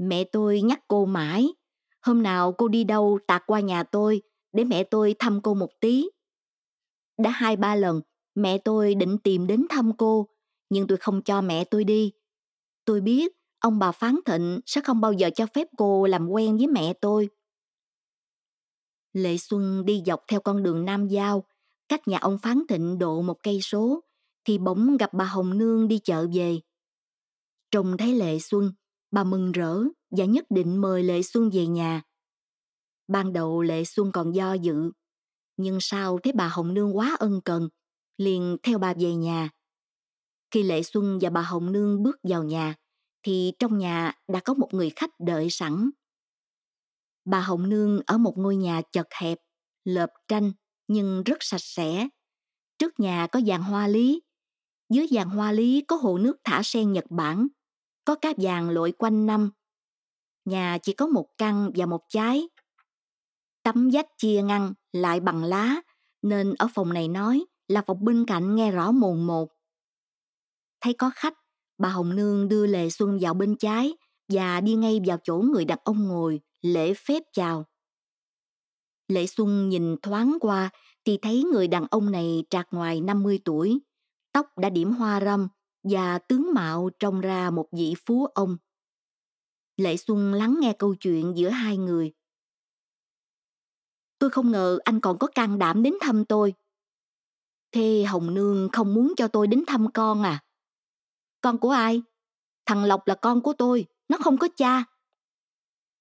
Mẹ tôi nhắc cô mãi. Hôm nào cô đi đâu tạt qua nhà tôi để mẹ tôi thăm cô một tí. Đã hai ba lần, mẹ tôi định tìm đến thăm cô, nhưng tôi không cho mẹ tôi đi. Tôi biết ông bà Phán Thịnh sẽ không bao giờ cho phép cô làm quen với mẹ tôi. Lệ Xuân đi dọc theo con đường Nam Giao, cách nhà ông Phán Thịnh độ một cây số, thì bỗng gặp bà Hồng Nương đi chợ về. Trông thấy Lệ Xuân, bà mừng rỡ và nhất định mời Lệ Xuân về nhà. Ban đầu Lệ Xuân còn do dự, nhưng sau thấy bà Hồng Nương quá ân cần, liền theo bà về nhà. Khi Lệ Xuân và bà Hồng Nương bước vào nhà, thì trong nhà đã có một người khách đợi sẵn. Bà Hồng Nương ở một ngôi nhà chật hẹp, lợp tranh nhưng rất sạch sẽ. Trước nhà có giàn hoa lý, dưới giàn hoa lý có hồ nước thả sen Nhật Bản, có cá vàng lội quanh năm. Nhà chỉ có một căn và một trái. Tấm vách chia ngăn lại bằng lá, nên ở phòng này nói là phòng bên cạnh nghe rõ mồn một. Thấy có khách, bà Hồng Nương đưa Lệ Xuân vào bên trái và đi ngay vào chỗ người đàn ông ngồi, lễ phép chào. Lệ Xuân nhìn thoáng qua thì thấy người đàn ông này trạc ngoài 50 tuổi, tóc đã điểm hoa râm và tướng mạo trông ra một vị phú ông. Lệ Xuân lắng nghe câu chuyện giữa hai người. Tôi không ngờ anh còn có can đảm đến thăm tôi. Thế Hồng Nương không muốn cho tôi đến thăm con à? Con của ai? Thằng Lộc là con của tôi, nó không có cha.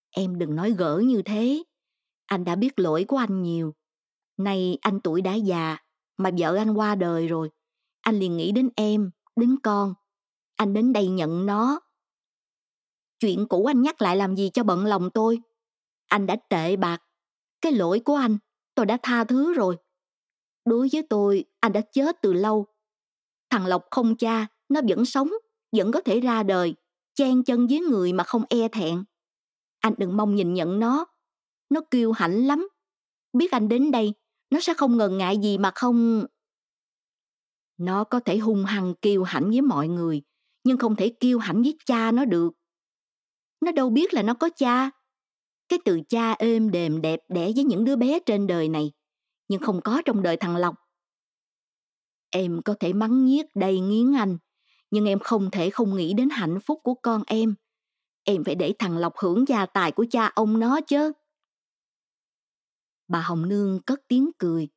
Em đừng nói gỡ như thế. Anh đã biết lỗi của anh nhiều. Nay anh tuổi đã già, mà vợ anh qua đời rồi. Anh liền nghĩ đến em, đến con. Anh đến đây nhận nó. Chuyện cũ anh nhắc lại làm gì cho bận lòng tôi. Anh đã tệ bạc. Cái lỗi của anh, tôi đã tha thứ rồi. Đối với tôi, anh đã chết từ lâu. Thằng Lộc không cha, nó vẫn sống, vẫn có thể ra đời, chen chân với người mà không e thẹn. Anh đừng mong nhìn nhận nó. Nó kiêu hãnh lắm. Biết anh đến đây, nó sẽ không ngần ngại gì mà không... Nó có thể hung hăng kiêu hãnh với mọi người, nhưng không thể kiêu hãnh với cha nó được. Nó đâu biết là nó có cha. Cái từ cha êm đềm đẹp đẽ với những đứa bé trên đời này, nhưng không có trong đời thằng Lộc. Em có thể mắng nhiếc đầy nghiến anh, nhưng em không thể không nghĩ đến hạnh phúc của con em. Em phải để thằng Lộc hưởng gia tài của cha ông nó chứ. Bà Hồng Nương cất tiếng cười.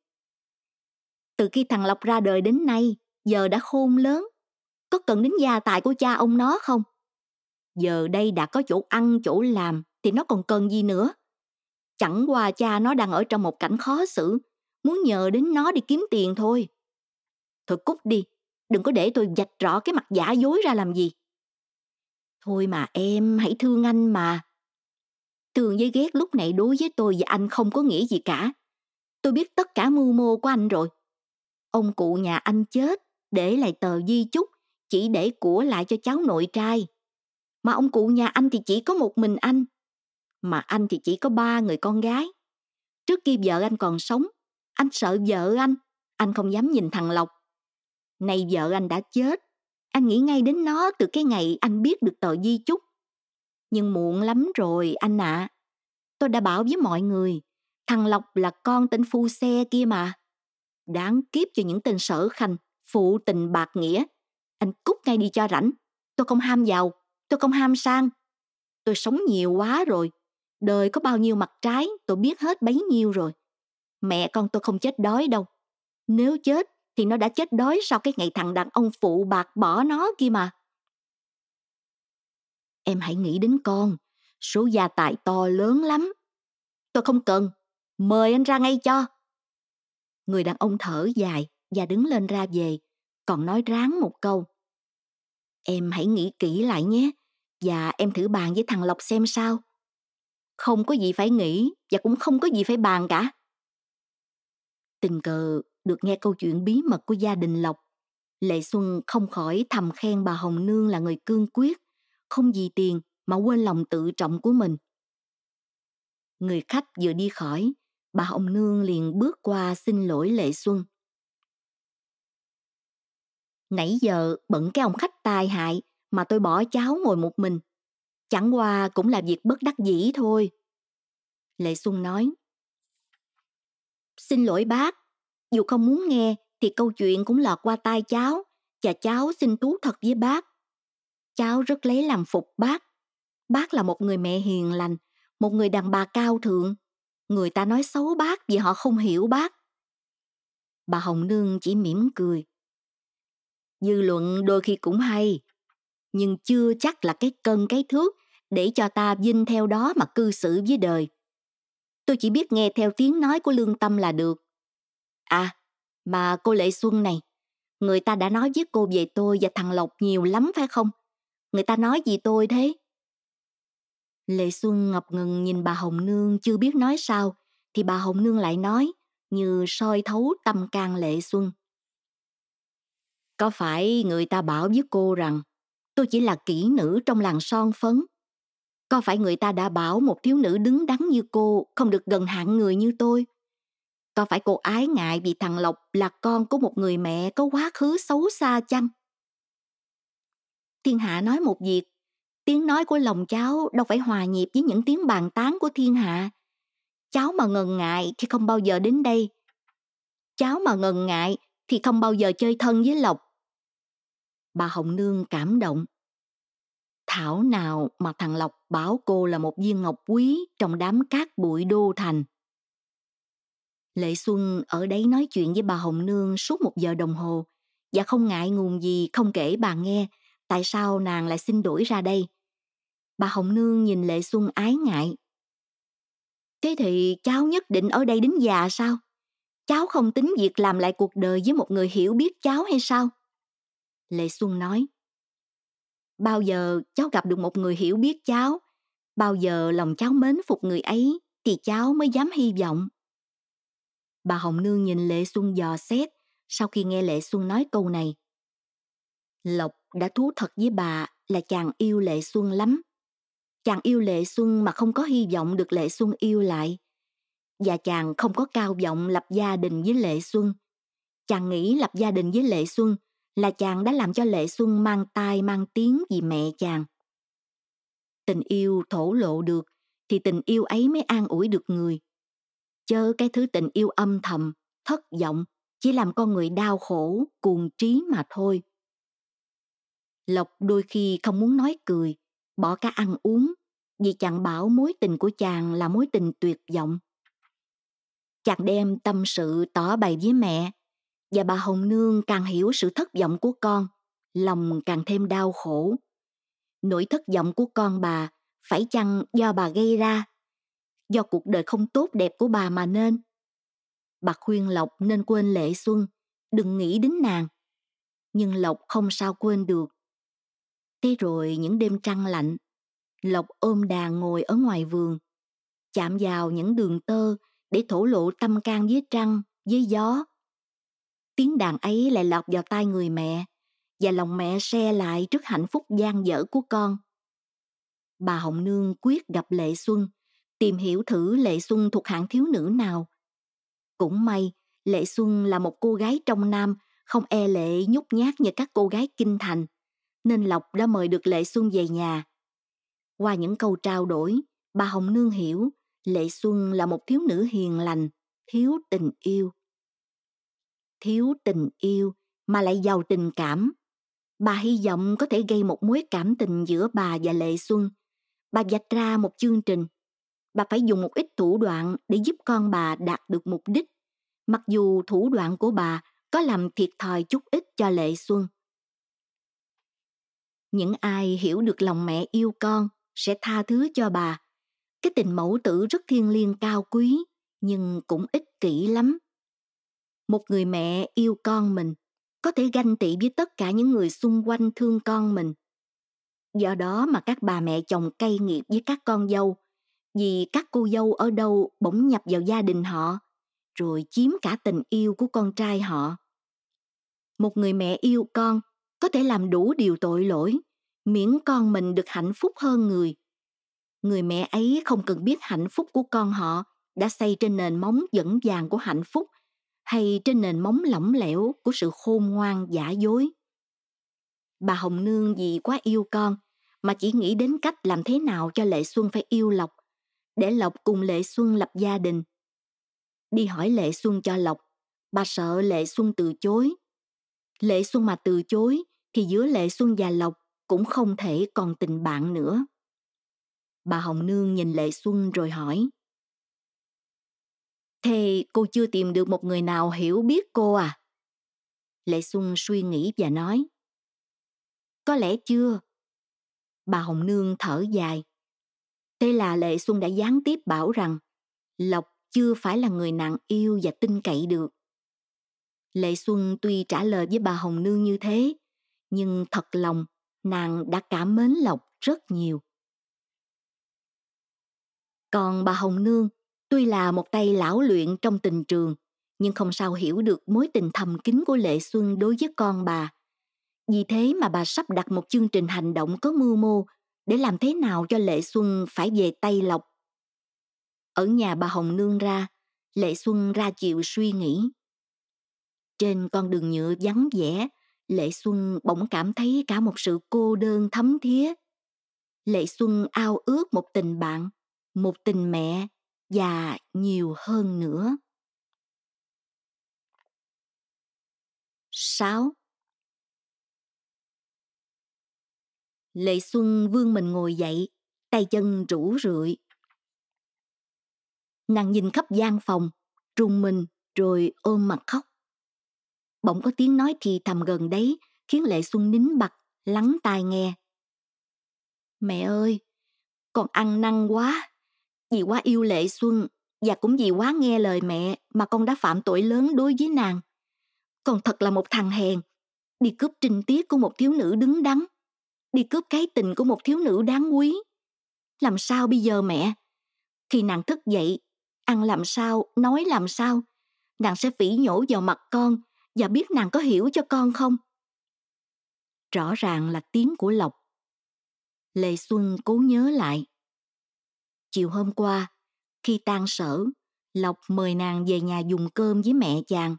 Từ khi thằng Lộc ra đời đến nay, giờ đã khôn lớn. Có cần đến gia tài của cha ông nó không? Giờ đây đã có chỗ ăn, chỗ làm, thì nó còn cần gì nữa? Chẳng qua cha nó đang ở trong một cảnh khó xử, muốn nhờ đến nó đi kiếm tiền thôi. Thôi cút đi, đừng có để tôi dạch rõ cái mặt giả dối ra làm gì. Thôi mà em, hãy thương anh mà. Thương với ghét lúc này đối với tôi và anh không có nghĩa gì cả. Tôi biết tất cả mưu mô của anh rồi. Ông cụ nhà anh chết, để lại tờ di chúc, chỉ để của lại cho cháu nội trai. Mà ông cụ nhà anh thì chỉ có một mình anh. Mà anh thì chỉ có ba người con gái. Trước khi vợ anh còn sống, anh sợ vợ anh. Anh không dám nhìn thằng Lộc. Nay vợ anh đã chết. Anh nghĩ ngay đến nó từ cái ngày anh biết được tờ di chúc. Nhưng muộn lắm rồi anh ạ. À. Tôi đã bảo với mọi người, thằng Lộc là con tên phu xe kia mà. Đáng kiếp cho những tên sở khanh, phụ tình bạc nghĩa. Anh cút ngay đi cho rảnh. Tôi không ham giàu, tôi không ham sang. Tôi sống nhiều quá rồi. Đời có bao nhiêu mặt trái, tôi biết hết bấy nhiêu rồi. Mẹ con tôi không chết đói đâu. Nếu chết, thì nó đã chết đói sau cái ngày thằng đàn ông phụ bạc bỏ nó kia mà. Em hãy nghĩ đến con, số gia tài to lớn lắm. Tôi không cần, mời anh ra ngay cho. Người đàn ông thở dài và đứng lên ra về, còn nói ráng một câu. Em hãy nghĩ kỹ lại nhé, và em thử bàn với thằng Lộc xem sao. Không có gì phải nghĩ và cũng không có gì phải bàn cả. Tình cờ được nghe câu chuyện bí mật của gia đình Lộc, Lệ Xuân không khỏi thầm khen bà Hồng Nương là người cương quyết, không vì tiền mà quên lòng tự trọng của mình. Người khách vừa đi khỏi, bà Hồng Nương liền bước qua xin lỗi Lệ Xuân. Nãy giờ bận cái ông khách tài hại mà tôi bỏ cháu ngồi một mình. Chẳng qua cũng là việc bất đắc dĩ thôi. Lệ Xuân nói. Xin lỗi bác, dù không muốn nghe thì câu chuyện cũng lọt qua tai cháu và cháu xin thú thật với bác. Cháu rất lấy làm phục bác. Bác là một người mẹ hiền lành, một người đàn bà cao thượng. Người ta nói xấu bác vì họ không hiểu bác. Bà Hồng Nương chỉ mỉm cười. Dư luận đôi khi cũng hay, nhưng chưa chắc là cái cân cái thước để cho ta vinh theo đó mà cư xử với đời. Tôi chỉ biết nghe theo tiếng nói của lương tâm là được. À, mà cô Lệ Xuân này, người ta đã nói với cô về tôi và thằng Lộc nhiều lắm phải không? Người ta nói gì tôi thế? Lệ Xuân ngập ngừng nhìn bà Hồng Nương chưa biết nói sao, thì bà Hồng Nương lại nói, như soi thấu tâm can Lệ Xuân. Có phải người ta bảo với cô rằng tôi chỉ là kỹ nữ trong làng son phấn? Có phải người ta đã bảo một thiếu nữ đứng đắn như cô không được gần hạng người như tôi? Có phải cô ái ngại vì thằng Lộc là con của một người mẹ có quá khứ xấu xa chăng? Thiên hạ nói một việc, tiếng nói của lòng cháu đâu phải hòa nhịp với những tiếng bàn tán của thiên hạ. Cháu mà ngần ngại thì không bao giờ đến đây. Cháu mà ngần ngại thì không bao giờ chơi thân với Lộc. Bà Hồng Nương cảm động. Thảo nào mà thằng Lộc bảo cô là một viên ngọc quý trong đám cát bụi đô thành. Lệ Xuân ở đấy nói chuyện với bà Hồng Nương suốt một giờ đồng hồ và không ngại ngùng gì không kể bà nghe tại sao nàng lại xin đổi ra đây. Bà Hồng Nương nhìn Lệ Xuân ái ngại. Thế thì cháu nhất định ở đây đến già sao? Cháu không tính việc làm lại cuộc đời với một người hiểu biết cháu hay sao? Lệ Xuân nói. Bao giờ cháu gặp được một người hiểu biết cháu, bao giờ lòng cháu mến phục người ấy thì cháu mới dám hy vọng. Bà Hồng Nương nhìn Lệ Xuân dò xét sau khi nghe Lệ Xuân nói câu này. Lộc đã thú thật với bà là chàng yêu Lệ Xuân lắm. Chàng yêu Lệ Xuân mà không có hy vọng được Lệ Xuân yêu lại. Và chàng không có cao vọng lập gia đình với Lệ Xuân. Chàng nghĩ lập gia đình với Lệ Xuân là chàng đã làm cho Lệ Xuân mang tai, mang tiếng vì mẹ chàng. Tình yêu thổ lộ được thì tình yêu ấy mới an ủi được người chớ cái thứ tình yêu âm thầm, thất vọng chỉ làm con người đau khổ, cuồng trí mà thôi lộc đôi khi không muốn nói cười bỏ cả ăn uống vì chàng bảo mối tình của chàng là mối tình tuyệt vọng chàng đem tâm sự tỏ bày với mẹ và bà hồng nương càng hiểu sự thất vọng của con lòng càng thêm đau khổ nỗi thất vọng của con bà phải chăng do bà gây ra do cuộc đời không tốt đẹp của bà mà nên. Bà khuyên Lộc nên quên Lệ Xuân, đừng nghĩ đến nàng. Nhưng Lộc không sao quên được. Thế rồi những đêm trăng lạnh, Lộc ôm đàn ngồi ở ngoài vườn, chạm vào những đường tơ để thổ lộ tâm can với trăng, với gió. Tiếng đàn ấy lại lọt vào tai người mẹ, và lòng mẹ xe lại trước hạnh phúc gian dở của con. Bà Hồng Nương quyết gặp Lệ Xuân tìm hiểu thử Lệ Xuân thuộc hạng thiếu nữ nào. Cũng may, Lệ Xuân là một cô gái trong nam, không e lệ nhút nhát như các cô gái kinh thành, nên Lộc đã mời được Lệ Xuân về nhà. Qua những câu trao đổi, bà Hồng Nương hiểu Lệ Xuân là một thiếu nữ hiền lành, thiếu tình yêu. Thiếu tình yêu mà lại giàu tình cảm. Bà hy vọng có thể gây một mối cảm tình giữa bà và Lệ Xuân. Bà vạch ra một chương trình bà phải dùng một ít thủ đoạn để giúp con bà đạt được mục đích mặc dù thủ đoạn của bà có làm thiệt thòi chút ít cho lệ xuân những ai hiểu được lòng mẹ yêu con sẽ tha thứ cho bà. Cái tình mẫu tử rất thiêng liêng cao quý, nhưng cũng ích kỷ lắm. Một người mẹ yêu con mình có thể ganh tị với tất cả những người xung quanh thương con mình. Do đó mà các bà mẹ chồng cay nghiệt với các con dâu, vì các cô dâu ở đâu bỗng nhập vào gia đình họ, rồi chiếm cả tình yêu của con trai họ. Một người mẹ yêu con có thể làm đủ điều tội lỗi miễn con mình được hạnh phúc hơn người người mẹ ấy không cần biết hạnh phúc của con họ đã xây trên nền móng vững vàng của hạnh phúc hay trên nền móng lỏng lẻo của sự khôn ngoan giả dối bà hồng nương vì quá yêu con mà chỉ nghĩ đến cách làm thế nào cho Lệ Xuân phải yêu Lộc, để Lộc cùng Lệ Xuân lập gia đình. Đi hỏi Lệ Xuân cho Lộc, bà sợ Lệ Xuân từ chối. Lệ Xuân mà từ chối thì giữa Lệ Xuân và Lộc cũng không thể còn tình bạn nữa. Bà Hồng Nương nhìn Lệ Xuân rồi hỏi. Thế cô chưa tìm được một người nào hiểu biết cô à? Lệ Xuân suy nghĩ và nói. Có lẽ chưa. Bà Hồng Nương thở dài. Thế là Lệ Xuân đã gián tiếp bảo rằng Lộc chưa phải là người nặng yêu và tin cậy được. Lệ Xuân tuy trả lời với bà Hồng Nương như thế, nhưng thật lòng nàng đã cảm mến Lộc rất nhiều. Còn bà Hồng Nương, tuy là một tay lão luyện trong tình trường, nhưng không sao hiểu được mối tình thầm kín của Lệ Xuân đối với con bà. Vì thế mà bà sắp đặt một chương trình hành động có mưu mô để làm thế nào cho Lệ Xuân phải về tay lộc. Ở nhà bà Hồng Nương ra, Lệ Xuân ra chịu suy nghĩ. Trên con đường nhựa vắng vẻ, Lệ Xuân bỗng cảm thấy cả một sự cô đơn thấm thía. Lệ Xuân ao ước một tình bạn, một tình mẹ và nhiều hơn nữa. 6. Lệ Xuân vương mình ngồi dậy, tay chân rũ rượi. Nàng nhìn khắp gian phòng, rùng mình rồi ôm mặt khóc. Bỗng có tiếng nói thì thầm gần đấy, khiến Lệ Xuân nín bặt, lắng tai nghe. Mẹ ơi, con ăn năn quá. Vì quá yêu Lệ Xuân, và cũng vì quá nghe lời mẹ mà con đã phạm tội lớn đối với nàng. Con thật là một thằng hèn, đi cướp trinh tiết của một thiếu nữ đứng đắn, đi cướp cái tình của một thiếu nữ đáng quý. Làm sao bây giờ mẹ? Khi nàng thức dậy, ăn làm sao, nói làm sao, nàng sẽ phỉ nhổ vào mặt con và biết nàng có hiểu cho con không? Rõ ràng là tiếng của Lộc. Lê Xuân cố nhớ lại. Chiều hôm qua, khi tan sở, Lộc mời nàng về nhà dùng cơm với mẹ chàng.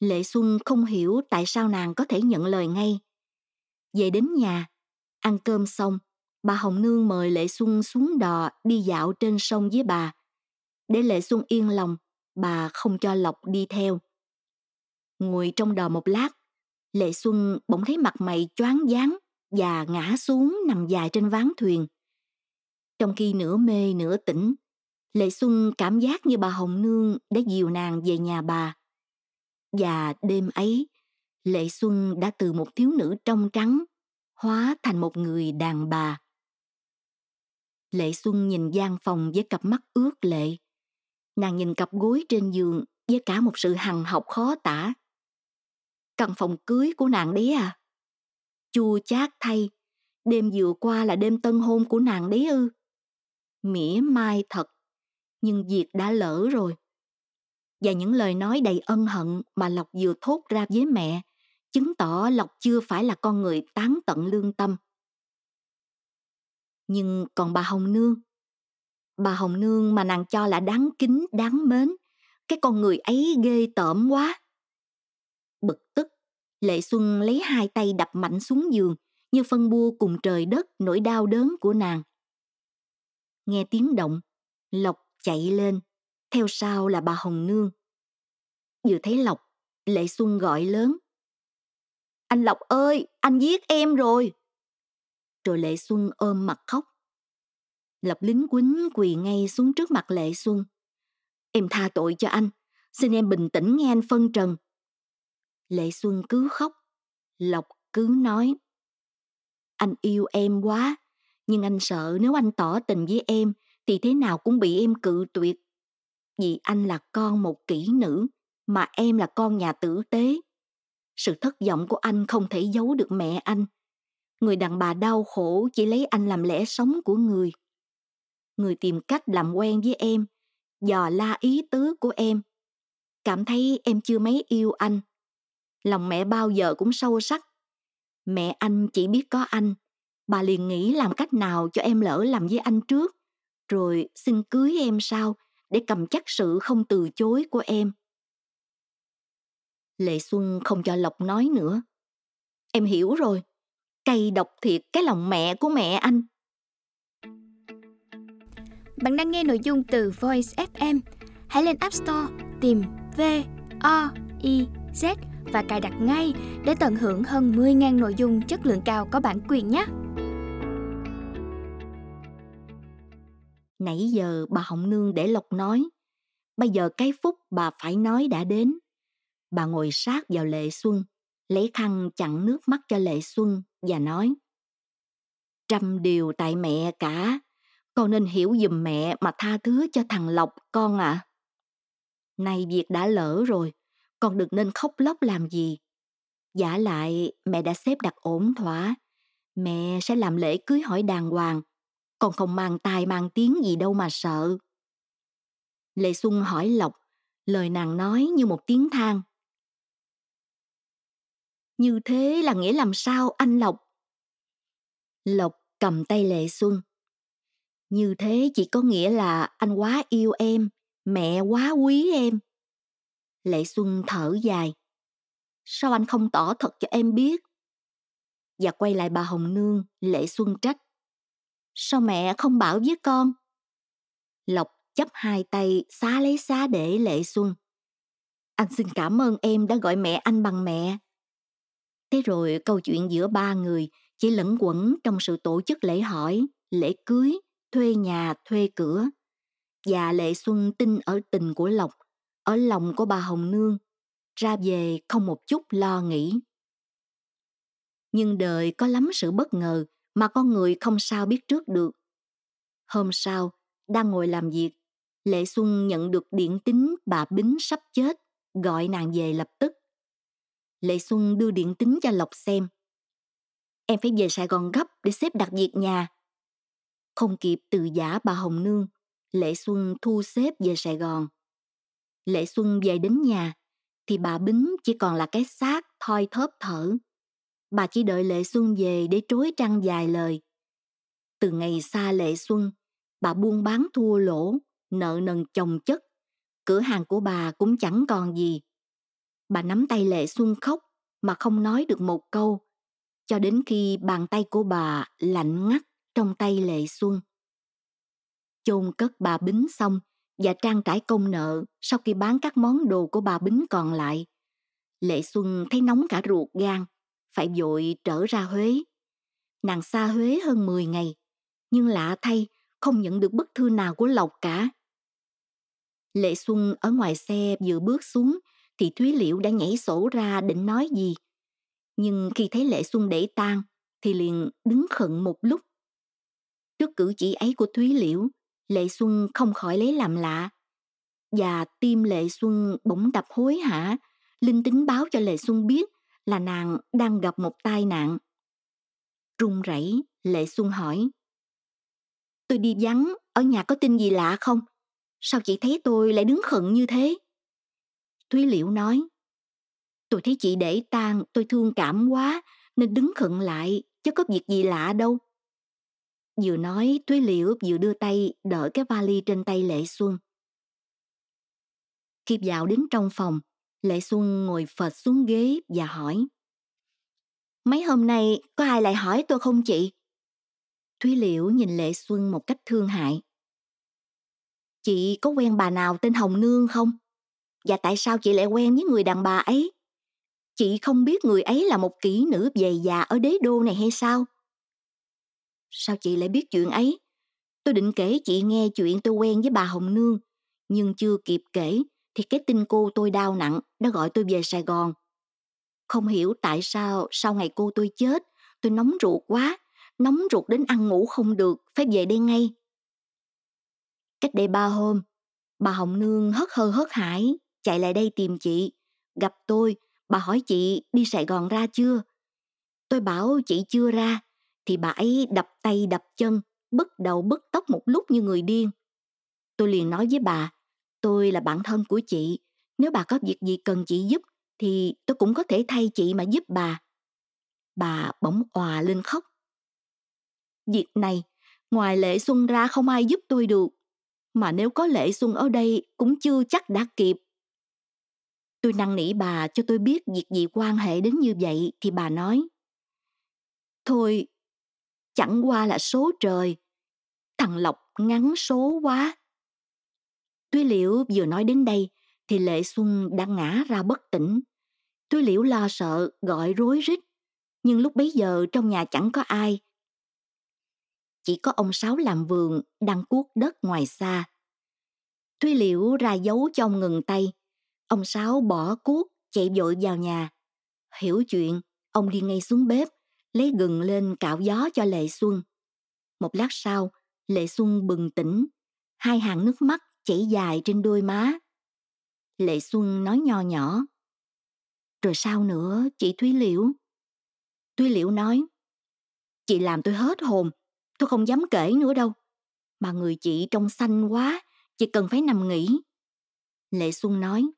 Lệ Xuân không hiểu tại sao nàng có thể nhận lời ngay. Về đến nhà, ăn cơm xong, bà Hồng Nương mời Lệ Xuân xuống đò đi dạo trên sông với bà. Để Lệ Xuân yên lòng, bà không cho Lộc đi theo. Ngồi trong đò một lát, Lệ Xuân bỗng thấy mặt mày choáng váng và ngã xuống nằm dài trên ván thuyền. Trong khi nửa mê nửa tỉnh, Lệ Xuân cảm giác như bà Hồng Nương đã dìu nàng về nhà bà. Và đêm ấy, Lệ Xuân đã từ một thiếu nữ trong trắng hóa thành một người đàn bà. Lệ Xuân nhìn gian phòng với cặp mắt ướt lệ. Nàng nhìn cặp gối trên giường với cả một sự hằng học khó tả. Căn phòng cưới của nàng đấy à? Chua chát thay, đêm vừa qua là đêm tân hôn của nàng đấy ư? Mỉa mai thật, nhưng việc đã lỡ rồi và những lời nói đầy ân hận mà Lộc vừa thốt ra với mẹ chứng tỏ Lộc chưa phải là con người tán tận lương tâm. Nhưng còn bà Hồng Nương, bà Hồng Nương mà nàng cho là đáng kính, đáng mến, cái con người ấy ghê tởm quá. Bực tức, Lệ Xuân lấy hai tay đập mạnh xuống giường như phân bua cùng trời đất nỗi đau đớn của nàng. Nghe tiếng động, Lộc chạy lên, theo sau là bà Hồng Nương. Vừa thấy Lộc, Lệ Xuân gọi lớn. Anh Lộc ơi, anh giết em rồi. Rồi Lệ Xuân ôm mặt khóc. Lộc lính quýnh quỳ ngay xuống trước mặt Lệ Xuân. Em tha tội cho anh, xin em bình tĩnh nghe anh phân trần. Lệ Xuân cứ khóc, Lộc cứ nói. Anh yêu em quá, nhưng anh sợ nếu anh tỏ tình với em thì thế nào cũng bị em cự tuyệt. Vì anh là con một kỹ nữ mà em là con nhà tử tế. Sự thất vọng của anh không thể giấu được mẹ anh. Người đàn bà đau khổ chỉ lấy anh làm lẽ sống của người. Người tìm cách làm quen với em dò la ý tứ của em. Cảm thấy em chưa mấy yêu anh lòng mẹ bao giờ cũng sâu sắc mẹ anh chỉ biết có anh bà liền nghĩ làm cách nào cho em lỡ làm với anh trước, rồi xin cưới em sao để cầm chắc sự không từ chối của em. Lệ Xuân không cho Lộc nói nữa. Em hiểu rồi. Cay độc thiệt cái lòng mẹ của mẹ anh. Bạn đang nghe nội dung từ Voice FM. Hãy lên App Store tìm V O I Z và cài đặt ngay để tận hưởng hơn 10.000 nội dung chất lượng cao có bản quyền nhé. Nãy giờ bà Hồng Nương để Lộc nói, bây giờ cái phút bà phải nói đã đến. Bà ngồi sát vào Lệ Xuân, lấy khăn chặn nước mắt cho Lệ Xuân và nói Trăm điều tại mẹ cả, con nên hiểu giùm mẹ mà tha thứ cho thằng Lộc con ạ. À. Này việc đã lỡ rồi, con đừng nên khóc lóc làm gì. Giả lại mẹ đã xếp đặt ổn thỏa, mẹ sẽ làm lễ cưới hỏi đàng hoàng, con không mang tài mang tiếng gì đâu mà sợ. Lệ Xuân hỏi Lộc, lời nàng nói như một tiếng than. Như thế là nghĩa làm sao anh Lộc? Lộc cầm tay Lệ Xuân. Như thế chỉ có nghĩa là anh quá yêu em, mẹ quá quý em. Lệ Xuân thở dài. Sao anh không tỏ thật cho em biết? Và quay lại bà Hồng Nương, Lệ Xuân trách. Sao mẹ không bảo với con? Lộc chấp hai tay xá lấy xá để Lệ Xuân. Anh xin cảm ơn em đã gọi mẹ anh bằng mẹ. Thế rồi câu chuyện giữa ba người chỉ lẫn quẩn trong sự tổ chức lễ hỏi, lễ cưới, thuê nhà, thuê cửa. Và Lệ Xuân tin ở tình của Lộc, ở lòng của bà Hồng Nương, ra về không một chút lo nghĩ. Nhưng đời có lắm sự bất ngờ mà con người không sao biết trước được. Hôm sau, đang ngồi làm việc, Lệ Xuân nhận được điện tín bà Bính sắp chết, gọi nàng về lập tức. Lệ Xuân đưa điện tín cho Lộc xem. Em phải về Sài Gòn gấp để xếp đặt việc nhà. Không kịp từ giả bà Hồng Nương, Lệ Xuân thu xếp về Sài Gòn. Lệ Xuân về đến nhà, thì bà Bính chỉ còn là cái xác thoi thóp thở. Bà chỉ đợi Lệ Xuân về để trối trăng dài lời. Từ ngày xa Lệ Xuân, bà buôn bán thua lỗ, nợ nần chồng chất. Cửa hàng của bà cũng chẳng còn gì. Bà nắm tay Lệ Xuân khóc mà không nói được một câu, cho đến khi bàn tay của bà lạnh ngắt trong tay Lệ Xuân. Chôn cất bà Bính xong và trang trải công nợ sau khi bán các món đồ của bà Bính còn lại. Lệ Xuân thấy nóng cả ruột gan, phải vội trở ra Huế. Nàng xa Huế hơn 10 ngày, nhưng lạ thay không nhận được bức thư nào của Lộc cả. Lệ Xuân ở ngoài xe vừa bước xuống thì Thúy Liễu đã nhảy sổ ra định nói gì. Nhưng khi thấy Lệ Xuân để tang thì liền đứng khận một lúc. Trước cử chỉ ấy của Thúy Liễu, Lệ Xuân không khỏi lấy làm lạ. Và tim Lệ Xuân bỗng đập hối hả, linh tính báo cho Lệ Xuân biết là nàng đang gặp một tai nạn. Run rẩy, Lệ Xuân hỏi. Tôi đi vắng, ở nhà có tin gì lạ không? Sao chị thấy tôi lại đứng khẩn như thế? Thúy Liễu nói. Tôi thấy chị để tang, tôi thương cảm quá, nên đứng khẩn lại, chứ có việc gì lạ đâu. Vừa nói, Thúy Liễu vừa đưa tay đỡ cái vali trên tay Lệ Xuân. Khi vào đến trong phòng, Lệ Xuân ngồi phật xuống ghế và hỏi. Mấy hôm nay có ai lại hỏi tôi không chị? Thúy Liễu nhìn Lệ Xuân một cách thương hại. Chị có quen bà nào tên Hồng Nương không? Và tại sao chị lại quen với người đàn bà ấy? Chị không biết người ấy là một kỹ nữ về già ở đế đô này hay sao? Sao chị lại biết chuyện ấy? Tôi định kể chị nghe chuyện tôi quen với bà Hồng Nương, nhưng chưa kịp kể thì cái tin cô tôi đau nặng đã gọi tôi về Sài Gòn. Không hiểu tại sao sau ngày cô tôi chết, tôi nóng ruột quá, nóng ruột đến ăn ngủ không được, phải về đây ngay. Cách đây ba hôm, bà Hồng Nương hất hơ hớt hải, chạy lại đây tìm chị. Gặp tôi, bà hỏi chị đi Sài Gòn ra chưa? Tôi bảo chị chưa ra, thì bà ấy đập tay đập chân, bứt đầu bứt tóc một lúc như người điên. Tôi liền nói với bà, tôi là bạn thân của chị, nếu bà có việc gì cần chị giúp thì tôi cũng có thể thay chị mà giúp bà. Bà bỗng òa lên khóc. Việc này, ngoài lệ xuân ra không ai giúp tôi được. Mà nếu có lệ xuân ở đây cũng chưa chắc đã kịp. Tôi năn nỉ bà cho tôi biết việc gì quan hệ đến như vậy thì bà nói. Thôi, chẳng qua là số trời. Thằng Lộc ngắn số quá. Tuy Liễu vừa nói đến đây thì Lệ Xuân đã ngã ra bất tỉnh. Tuy Liễu lo sợ gọi rối rít, nhưng lúc bấy giờ trong nhà chẳng có ai. Chỉ có ông Sáu làm vườn đang cuốc đất ngoài xa. Tuy Liễu ra dấu cho ông ngừng tay. Ông Sáu bỏ cuốc chạy vội vào nhà. Hiểu chuyện, ông đi ngay xuống bếp, lấy gừng lên cạo gió cho Lệ Xuân. Một lát sau, Lệ Xuân bừng tỉnh, hai hàng nước mắt chảy dài trên đôi má. Lệ Xuân nói nho nhỏ. Rồi sao nữa, chị Thúy Liễu? Thúy Liễu nói, chị làm tôi hết hồn, tôi không dám kể nữa đâu. Mà người chị trông xanh quá, chị cần phải nằm nghỉ. Lệ Xuân nói,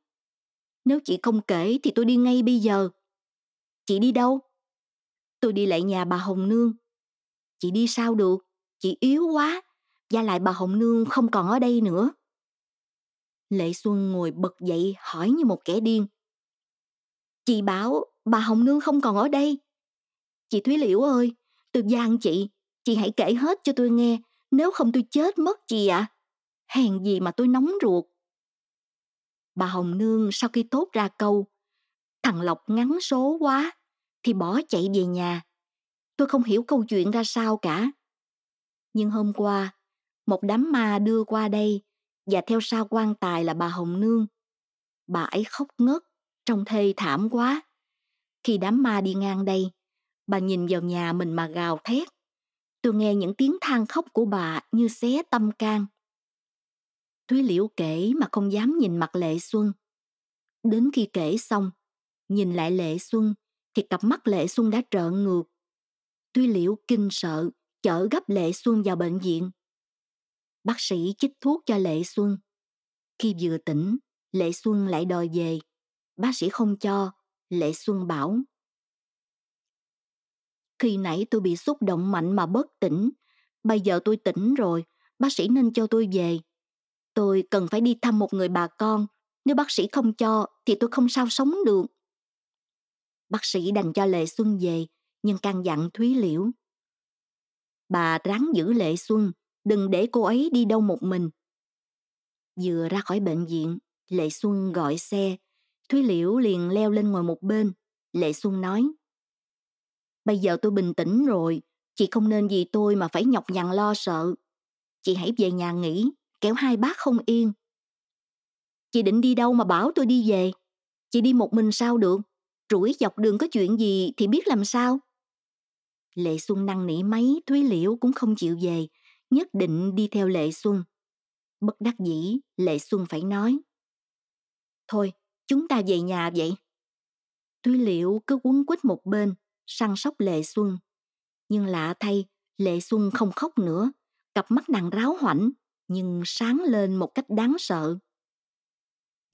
nếu chị không kể thì tôi đi ngay bây giờ. Chị đi đâu? Tôi đi lại nhà bà Hồng Nương. Chị đi sao được? Chị yếu quá. Và lại bà Hồng Nương không còn ở đây nữa. Lệ Xuân ngồi bật dậy hỏi như một kẻ điên. Chị bảo bà Hồng Nương không còn ở đây. Chị Thúy Liễu ơi, tôi gian chị, chị hãy kể hết cho tôi nghe, nếu không tôi chết mất chị ạ. À. Hèn gì mà tôi nóng ruột. Bà Hồng Nương sau khi tốt ra câu, thằng Lộc ngắn số quá, thì bỏ chạy về nhà. Tôi không hiểu câu chuyện ra sao cả. Nhưng hôm qua, một đám ma đưa qua đây và theo sau quan tài là bà Hồng Nương. Bà ấy khóc ngất, trông thê thảm quá. Khi đám ma đi ngang đây, bà nhìn vào nhà mình mà gào thét. Tôi nghe những tiếng than khóc của bà như xé tâm can. Thúy Liễu kể mà không dám nhìn mặt Lệ Xuân. Đến khi kể xong, nhìn lại Lệ Xuân thì cặp mắt Lệ Xuân đã trợn ngược. tuy Liễu kinh sợ, chở gấp Lệ Xuân vào bệnh viện. Bác sĩ chích thuốc cho Lệ Xuân. Khi vừa tỉnh, Lệ Xuân lại đòi về. Bác sĩ không cho, Lệ Xuân bảo. Khi nãy tôi bị xúc động mạnh mà bất tỉnh. Bây giờ tôi tỉnh rồi, bác sĩ nên cho tôi về. Tôi cần phải đi thăm một người bà con. Nếu bác sĩ không cho thì tôi không sao sống được. Bác sĩ đành cho Lệ Xuân về, nhưng căn dặn Thúy Liễu. Bà ráng giữ Lệ Xuân, đừng để cô ấy đi đâu một mình. Vừa ra khỏi bệnh viện, Lệ Xuân gọi xe. Thúy Liễu liền leo lên ngồi một bên. Lệ Xuân nói. Bây giờ tôi bình tĩnh rồi, chị không nên vì tôi mà phải nhọc nhằn lo sợ. Chị hãy về nhà nghỉ, kéo hai bác không yên. Chị định đi đâu mà bảo tôi đi về? Chị đi một mình sao được? Rủi dọc đường có chuyện gì thì biết làm sao? Lệ Xuân năn nỉ mấy Thúy Liễu cũng không chịu về, nhất định đi theo Lệ Xuân. Bất đắc dĩ, Lệ Xuân phải nói. Thôi, chúng ta về nhà vậy. Thúy Liễu cứ quấn quýt một bên, săn sóc Lệ Xuân. Nhưng lạ thay, Lệ Xuân không khóc nữa, cặp mắt nàng ráo hoảnh, nhưng sáng lên một cách đáng sợ.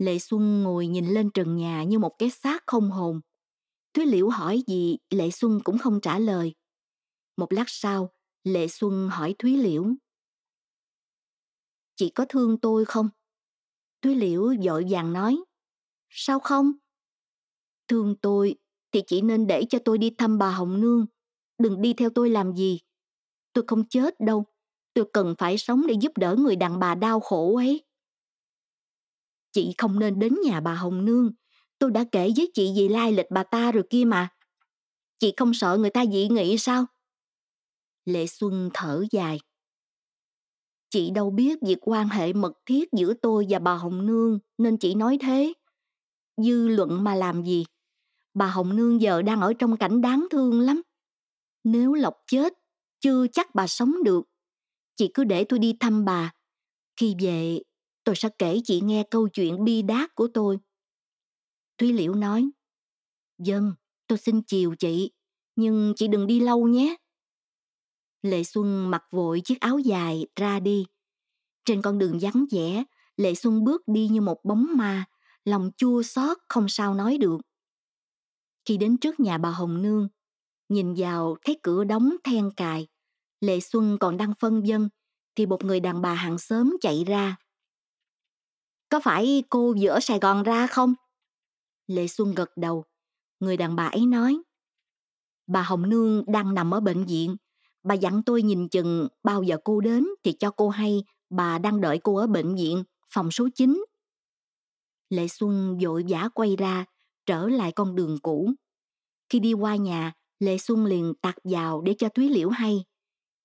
Lệ Xuân ngồi nhìn lên trần nhà như một cái xác không hồn. Thúy Liễu hỏi gì, Lệ Xuân cũng không trả lời. Một lát sau, Lệ Xuân hỏi Thúy Liễu. Chị có thương tôi không? Thúy Liễu dội vàng nói. Sao không? Thương tôi thì chỉ nên để cho tôi đi thăm bà Hồng Nương. Đừng đi theo tôi làm gì. Tôi không chết đâu. Tôi cần phải sống để giúp đỡ người đàn bà đau khổ ấy. Chị không nên đến nhà bà Hồng Nương. Tôi đã kể với chị về lai lịch bà ta rồi kia mà. Chị không sợ người ta dị nghị sao? Lệ Xuân thở dài. Chị đâu biết việc quan hệ mật thiết giữa tôi và bà Hồng Nương nên chị nói thế. Dư luận mà làm gì? Bà Hồng Nương giờ đang ở trong cảnh đáng thương lắm. Nếu Lộc chết, chưa chắc bà sống được. Chị cứ để tôi đi thăm bà. Khi về, tôi sẽ kể chị nghe câu chuyện bi đát của tôi. Thúy Liễu nói, Dân, tôi xin chiều chị, nhưng chị đừng đi lâu nhé. Lệ Xuân mặc vội chiếc áo dài ra đi. Trên con đường vắng vẻ, Lệ Xuân bước đi như một bóng ma, lòng chua xót không sao nói được. Khi đến trước nhà bà Hồng Nương, nhìn vào thấy cửa đóng then cài, Lệ Xuân còn đang phân dân, thì một người đàn bà hàng xóm chạy ra. Có phải cô giữa Sài Gòn ra không? Lệ Xuân gật đầu. Người đàn bà ấy nói. Bà Hồng Nương đang nằm ở bệnh viện. Bà dặn tôi nhìn chừng bao giờ cô đến thì cho cô hay bà đang đợi cô ở bệnh viện, phòng số 9. Lệ Xuân vội vã quay ra, trở lại con đường cũ. Khi đi qua nhà, Lệ Xuân liền tạt vào để cho Thúy Liễu hay.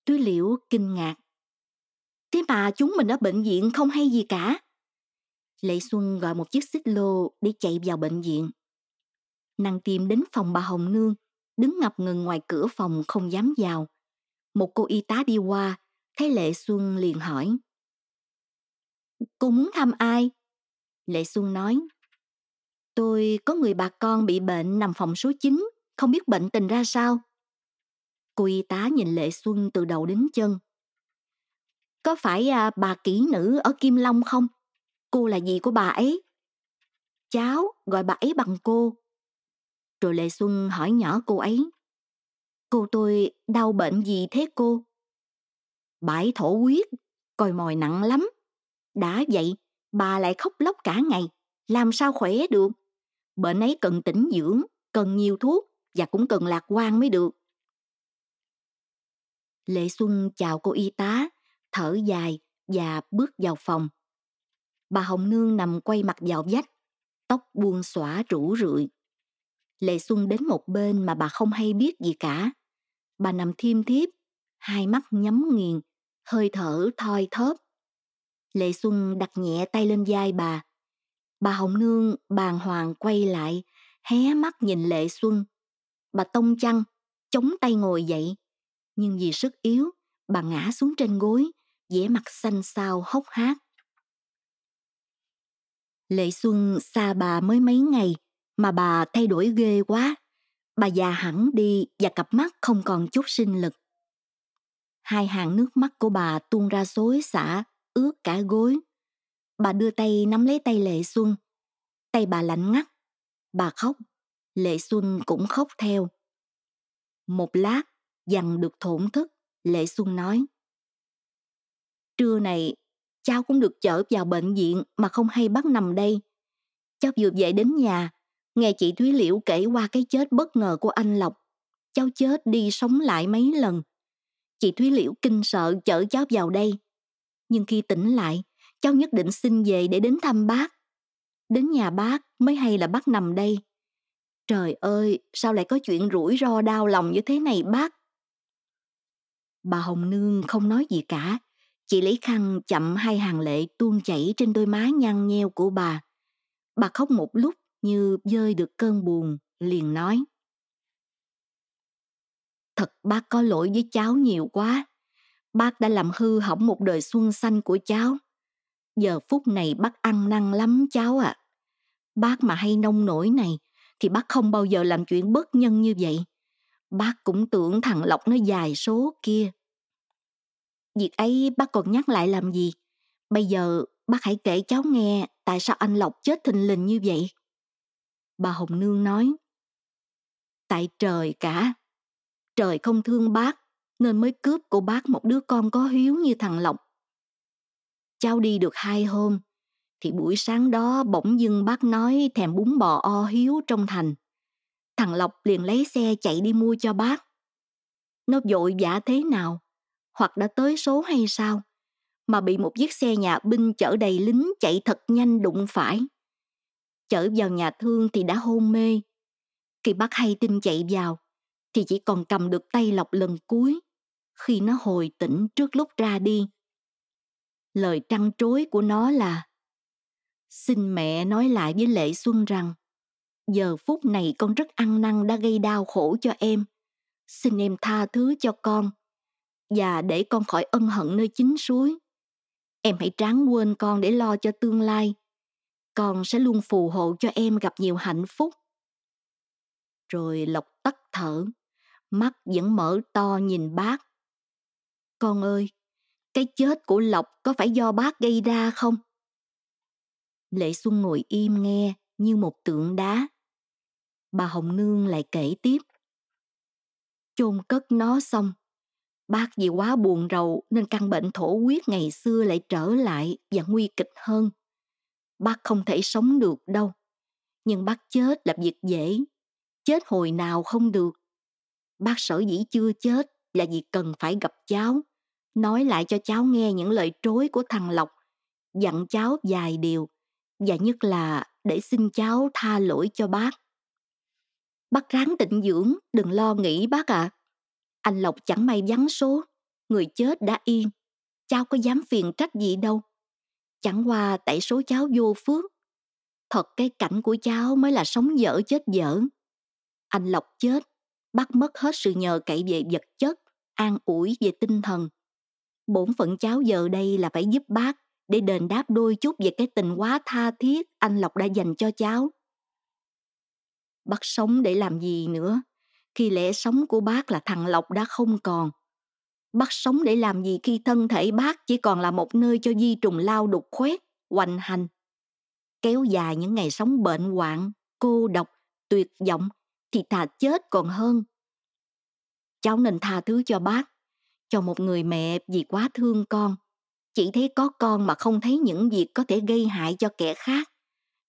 Thúy Liễu kinh ngạc. Thế mà chúng mình ở bệnh viện không hay gì cả. Lệ Xuân gọi một chiếc xích lô để chạy vào bệnh viện. Nàng tìm đến phòng bà Hồng Nương, đứng ngập ngừng ngoài cửa phòng không dám vào. Một cô y tá đi qua, thấy Lệ Xuân liền hỏi. Cô muốn thăm ai? Lệ Xuân nói. Tôi có người bà con bị bệnh nằm phòng số 9, không biết bệnh tình ra sao. Cô y tá nhìn Lệ Xuân từ đầu đến chân. Có phải à, bà kỹ nữ ở Kim Long không? Cô là gì của bà ấy? Cháu gọi bà ấy bằng cô. Rồi Lệ Xuân hỏi nhỏ cô ấy. Cô tôi đau bệnh gì thế cô? Bà ấy thổ huyết, coi mồi nặng lắm. Đã vậy, bà lại khóc lóc cả ngày, làm sao khỏe được? Bệnh ấy cần tĩnh dưỡng, cần nhiều thuốc và cũng cần lạc quan mới được. Lệ Xuân chào cô y tá, thở dài và bước vào phòng. Bà Hồng Nương nằm quay mặt vào vách, tóc buông xõa rủ rượi. Lệ Xuân đến một bên mà bà không hay biết gì cả. Bà nằm thiêm thiếp, hai mắt nhắm nghiền, hơi thở thoi thóp. Lệ Xuân đặt nhẹ tay lên vai bà. Bà Hồng Nương bàng hoàng quay lại, hé mắt nhìn Lệ Xuân. Bà tông chăn, chống tay ngồi dậy. Nhưng vì sức yếu, bà ngã xuống trên gối, vẻ mặt xanh xao hốc hác. Lệ Xuân xa bà mới mấy ngày mà bà thay đổi ghê quá. Bà già hẳn đi và cặp mắt không còn chút sinh lực. Hai hàng nước mắt của bà tuôn ra xối xả, ướt cả gối. Bà đưa tay nắm lấy tay Lệ Xuân. Tay bà lạnh ngắt. Bà khóc. Lệ Xuân cũng khóc theo. Một lát, dằn được thổn thức, Lệ Xuân nói. Trưa này, cháu cũng được chở vào bệnh viện mà không hay bắt nằm đây. Cháu vừa về đến nhà, nghe chị Thúy Liễu kể qua cái chết bất ngờ của anh Lộc. Cháu chết đi sống lại mấy lần. Chị Thúy Liễu kinh sợ chở cháu vào đây. Nhưng khi tỉnh lại, cháu nhất định xin về để đến thăm bác. Đến nhà bác mới hay là bác nằm đây. Trời ơi, sao lại có chuyện rủi ro đau lòng như thế này bác? Bà Hồng Nương không nói gì cả, Chị lấy khăn chậm hai hàng lệ tuôn chảy trên đôi má nhăn nheo của bà. Bà khóc một lúc như dơi được cơn buồn, liền nói. Thật bác có lỗi với cháu nhiều quá. Bác đã làm hư hỏng một đời xuân xanh của cháu. Giờ phút này bác ăn năn lắm cháu ạ. À. Bác mà hay nông nổi này thì bác không bao giờ làm chuyện bất nhân như vậy. Bác cũng tưởng thằng Lộc nó dài số kia Việc ấy bác còn nhắc lại làm gì? Bây giờ bác hãy kể cháu nghe tại sao anh Lộc chết thình lình như vậy. Bà Hồng Nương nói, Tại trời cả. Trời không thương bác nên mới cướp của bác một đứa con có hiếu như thằng Lộc. Cháu đi được hai hôm thì buổi sáng đó bỗng dưng bác nói thèm bún bò o hiếu trong thành. Thằng Lộc liền lấy xe chạy đi mua cho bác. Nó vội vã thế nào hoặc đã tới số hay sao? Mà bị một chiếc xe nhà binh chở đầy lính chạy thật nhanh đụng phải. Chở vào nhà thương thì đã hôn mê. Khi bác hay tin chạy vào, thì chỉ còn cầm được tay lọc lần cuối, khi nó hồi tỉnh trước lúc ra đi. Lời trăn trối của nó là, xin mẹ nói lại với lệ xuân rằng, giờ phút này con rất ăn năn đã gây đau khổ cho em. Xin em tha thứ cho con và để con khỏi ân hận nơi chính suối. Em hãy tráng quên con để lo cho tương lai. Con sẽ luôn phù hộ cho em gặp nhiều hạnh phúc. Rồi Lộc tắt thở, mắt vẫn mở to nhìn bác. Con ơi, cái chết của Lộc có phải do bác gây ra không? Lệ Xuân ngồi im nghe như một tượng đá. Bà Hồng Nương lại kể tiếp. Chôn cất nó xong, Bác vì quá buồn rầu nên căn bệnh thổ huyết ngày xưa lại trở lại và nguy kịch hơn. Bác không thể sống được đâu. Nhưng bác chết là việc dễ. Chết hồi nào không được. bác sở dĩ chưa chết là vì cần phải gặp cháu, nói lại cho cháu nghe những lời trối của thằng Lộc, dặn cháu vài điều, và nhất là để xin cháu tha lỗi cho bác. Bác ráng tịnh dưỡng, đừng lo nghĩ bác ạ. À. Anh Lộc chẳng may vắng số, người chết đã yên, cháu có dám phiền trách gì đâu. Chẳng qua tại số cháu vô phước. Thật cái cảnh của cháu mới là sống dở chết dở. Anh Lộc chết, bắt mất hết sự nhờ cậy về vật chất, an ủi về tinh thần. Bổn phận cháu giờ đây là phải giúp bác để đền đáp đôi chút về cái tình quá tha thiết anh Lộc đã dành cho cháu. Bác sống để làm gì nữa? Khi lẽ sống của bác là thằng Lộc đã không còn. Bác sống để làm gì khi thân thể bác chỉ còn là một nơi cho di trùng lao đục khoét, hoành hành. Kéo dài những ngày sống bệnh hoạn, cô độc, tuyệt vọng thì thà chết còn hơn. Cháu nên tha thứ cho bác, cho một người mẹ vì quá thương con. Chỉ thấy có con mà không thấy những việc có thể gây hại cho kẻ khác,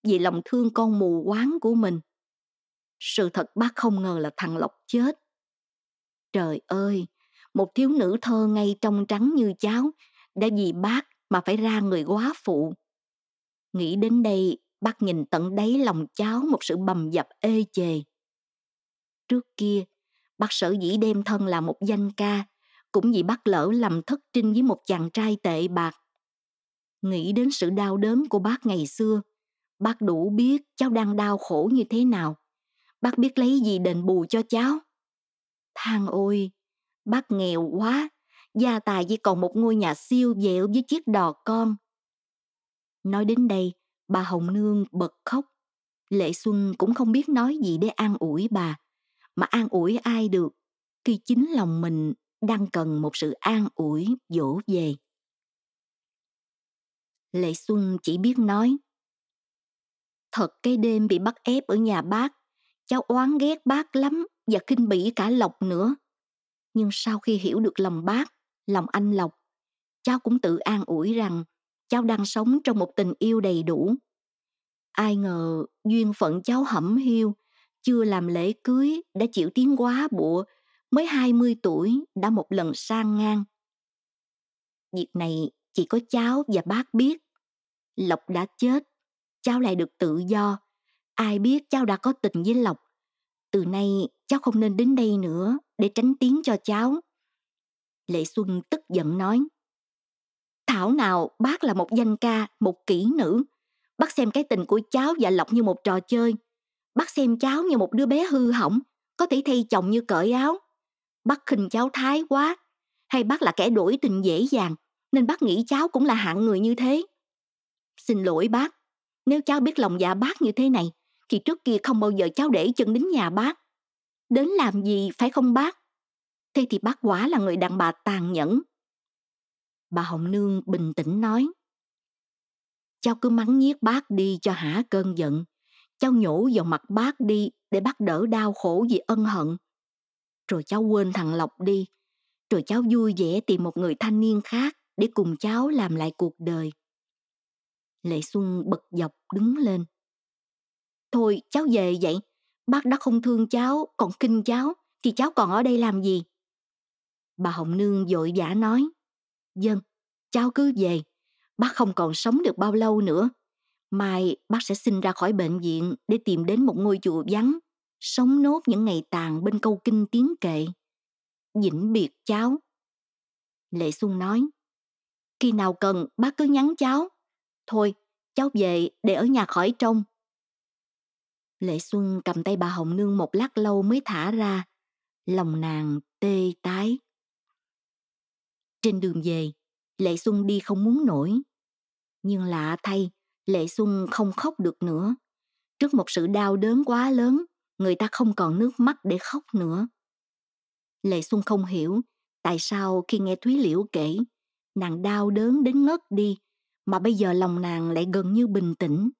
vì lòng thương con mù quáng của mình. Sự thật bác không ngờ là thằng Lộc chết. Trời ơi, một thiếu nữ thơ ngay trong trắng như cháu đã vì bác mà phải ra người quá phụ. Nghĩ đến đây, bác nhìn tận đáy lòng cháu một sự bầm dập ê chề. Trước kia, bác sở dĩ đem thân là một danh ca, cũng vì bác lỡ làm thất trinh với một chàng trai tệ bạc. Nghĩ đến sự đau đớn của bác ngày xưa, bác đủ biết cháu đang đau khổ như thế nào. Bác biết lấy gì đền bù cho cháu. Thang ôi, bác nghèo quá, gia tài chỉ còn một ngôi nhà siêu dẻo với chiếc đò con. Nói đến đây, bà Hồng Nương bật khóc. Lệ Xuân cũng không biết nói gì để an ủi bà mà an ủi ai được khi chính lòng mình đang cần một sự an ủi dỗ về lệ xuân chỉ biết nói thật cái đêm bị bắt ép ở nhà bác cháu oán ghét bác lắm và kinh bỉ cả lộc nữa nhưng sau khi hiểu được lòng bác lòng anh lộc cháu cũng tự an ủi rằng cháu đang sống trong một tình yêu đầy đủ ai ngờ duyên phận cháu hẩm hiu chưa làm lễ cưới đã chịu tiếng quá bụa, mới 20 tuổi đã một lần sang ngang. Việc này chỉ có cháu và bác biết. Lộc đã chết, cháu lại được tự do. Ai biết cháu đã có tình với Lộc. Từ nay cháu không nên đến đây nữa để tránh tiếng cho cháu. Lệ Xuân tức giận nói. Thảo nào bác là một danh ca, một kỹ nữ. Bác xem cái tình của cháu và Lộc như một trò chơi – Bác xem cháu như một đứa bé hư hỏng, có thể thay chồng như cởi áo. Bác khinh cháu thái quá, hay bác là kẻ đổi tình dễ dàng, nên bác nghĩ cháu cũng là hạng người như thế. Xin lỗi bác, nếu cháu biết lòng dạ bác như thế này, thì trước kia không bao giờ cháu để chân đến nhà bác. Đến làm gì phải không bác? Thế thì bác quả là người đàn bà tàn nhẫn. Bà Hồng Nương bình tĩnh nói. Cháu cứ mắng nhiếc bác đi cho hả cơn giận cháu nhổ vào mặt bác đi để bác đỡ đau khổ vì ân hận. Rồi cháu quên thằng Lộc đi, rồi cháu vui vẻ tìm một người thanh niên khác để cùng cháu làm lại cuộc đời. Lệ Xuân bật dọc đứng lên. Thôi cháu về vậy, bác đã không thương cháu, còn kinh cháu, thì cháu còn ở đây làm gì? Bà Hồng Nương vội vã nói, Dân, cháu cứ về, bác không còn sống được bao lâu nữa. Mai bác sẽ xin ra khỏi bệnh viện để tìm đến một ngôi chùa vắng, sống nốt những ngày tàn bên câu kinh tiếng kệ. Vĩnh biệt cháu. Lệ Xuân nói, khi nào cần bác cứ nhắn cháu. Thôi, cháu về để ở nhà khỏi trông. Lệ Xuân cầm tay bà Hồng Nương một lát lâu mới thả ra. Lòng nàng tê tái. Trên đường về, Lệ Xuân đi không muốn nổi. Nhưng lạ thay, Lệ Xuân không khóc được nữa. Trước một sự đau đớn quá lớn, người ta không còn nước mắt để khóc nữa. Lệ Xuân không hiểu tại sao khi nghe Thúy Liễu kể, nàng đau đớn đến ngất đi, mà bây giờ lòng nàng lại gần như bình tĩnh.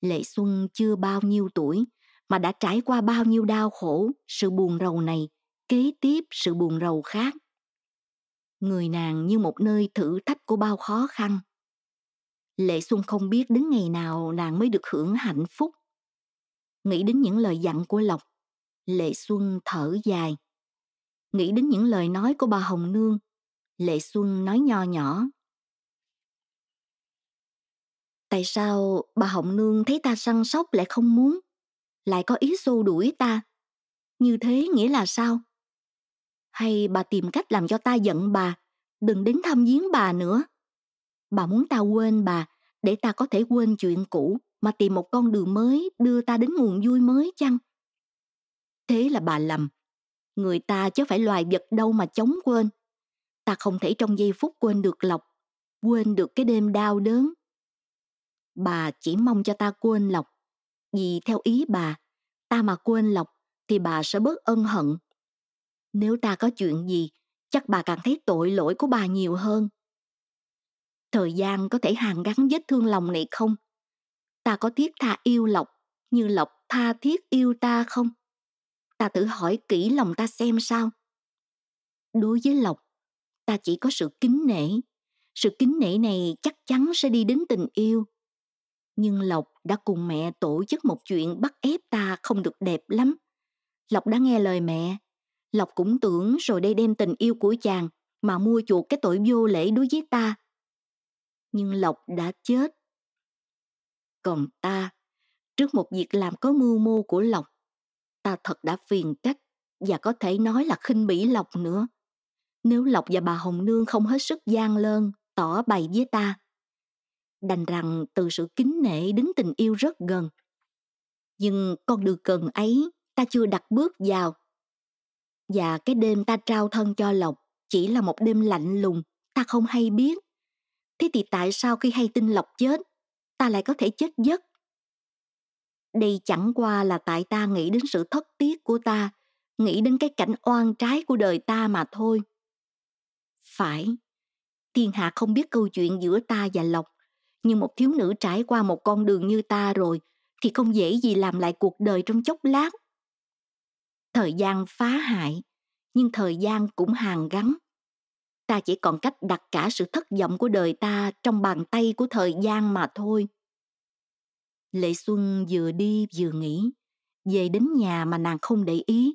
Lệ Xuân chưa bao nhiêu tuổi, mà đã trải qua bao nhiêu đau khổ, sự buồn rầu này, kế tiếp sự buồn rầu khác. Người nàng như một nơi thử thách của bao khó khăn. Lệ Xuân không biết đến ngày nào nàng mới được hưởng hạnh phúc. Nghĩ đến những lời dặn của Lộc, Lệ Xuân thở dài. Nghĩ đến những lời nói của bà Hồng Nương, Lệ Xuân nói nho nhỏ. Tại sao bà Hồng Nương thấy ta săn sóc lại không muốn, lại có ý xô đuổi ta? Như thế nghĩa là sao? Hay bà tìm cách làm cho ta giận bà, đừng đến thăm viếng bà nữa? Bà muốn ta quên bà, để ta có thể quên chuyện cũ mà tìm một con đường mới đưa ta đến nguồn vui mới chăng? Thế là bà lầm. Người ta chứ phải loài vật đâu mà chống quên. Ta không thể trong giây phút quên được Lộc, quên được cái đêm đau đớn. Bà chỉ mong cho ta quên Lộc, vì theo ý bà, ta mà quên Lộc thì bà sẽ bớt ân hận. Nếu ta có chuyện gì, chắc bà càng thấy tội lỗi của bà nhiều hơn. Thời gian có thể hàn gắn vết thương lòng này không? Ta có thiết tha yêu Lộc như Lộc tha thiết yêu ta không? Ta thử hỏi kỹ lòng ta xem sao. Đối với Lộc, ta chỉ có sự kính nể. Sự kính nể này chắc chắn sẽ đi đến tình yêu. Nhưng Lộc đã cùng mẹ tổ chức một chuyện bắt ép ta không được đẹp lắm. Lộc đã nghe lời mẹ. Lộc cũng tưởng rồi đây đem tình yêu của chàng mà mua chuộc cái tội vô lễ đối với ta. Nhưng Lộc đã chết. Còn ta, trước một việc làm có mưu mô của Lộc, ta thật đã phiền trách và có thể nói là khinh bỉ Lộc nữa. Nếu Lộc và bà Hồng Nương không hết sức gian lơn, tỏ bày với ta, đành rằng từ sự kính nể đến tình yêu rất gần. Nhưng con đường cần ấy ta chưa đặt bước vào. Và cái đêm ta trao thân cho Lộc chỉ là một đêm lạnh lùng, ta không hay biết. Thế thì tại sao khi hay tin Lộc chết, ta lại có thể chết giấc? Đây chẳng qua là tại ta nghĩ đến sự thất tiếc của ta, nghĩ đến cái cảnh oan trái của đời ta mà thôi. Phải, thiên hạ không biết câu chuyện giữa ta và Lộc, nhưng một thiếu nữ trải qua một con đường như ta rồi thì không dễ gì làm lại cuộc đời trong chốc lát. Thời gian phá hại, nhưng thời gian cũng hàn gắn. Ta chỉ còn cách đặt cả sự thất vọng của đời ta trong bàn tay của thời gian mà thôi. Lệ Xuân vừa đi vừa nghĩ, về đến nhà mà nàng không để ý.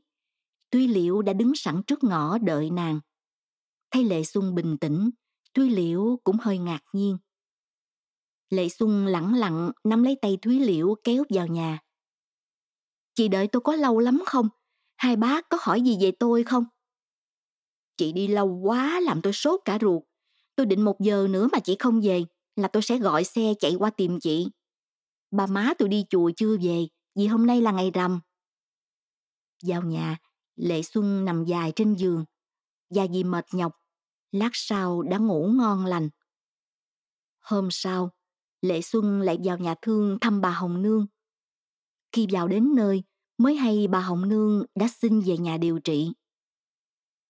Tuy Liễu đã đứng sẵn trước ngõ đợi nàng. Thấy Lệ Xuân bình tĩnh, Tuy Liễu cũng hơi ngạc nhiên. Lệ Xuân lẳng lặng nắm lấy tay Thúy Liễu kéo vào nhà. Chị đợi tôi có lâu lắm không? Hai bác có hỏi gì về tôi không? Chị đi lâu quá làm tôi sốt cả ruột. Tôi định một giờ nữa mà chị không về là tôi sẽ gọi xe chạy qua tìm chị. Ba má tôi đi chùa chưa về vì hôm nay là ngày rằm. Vào nhà, Lệ Xuân nằm dài trên giường. Và vì mệt nhọc, lát sau đã ngủ ngon lành. Hôm sau, Lệ Xuân lại vào nhà thương thăm bà Hồng Nương. Khi vào đến nơi, mới hay bà Hồng Nương đã xin về nhà điều trị.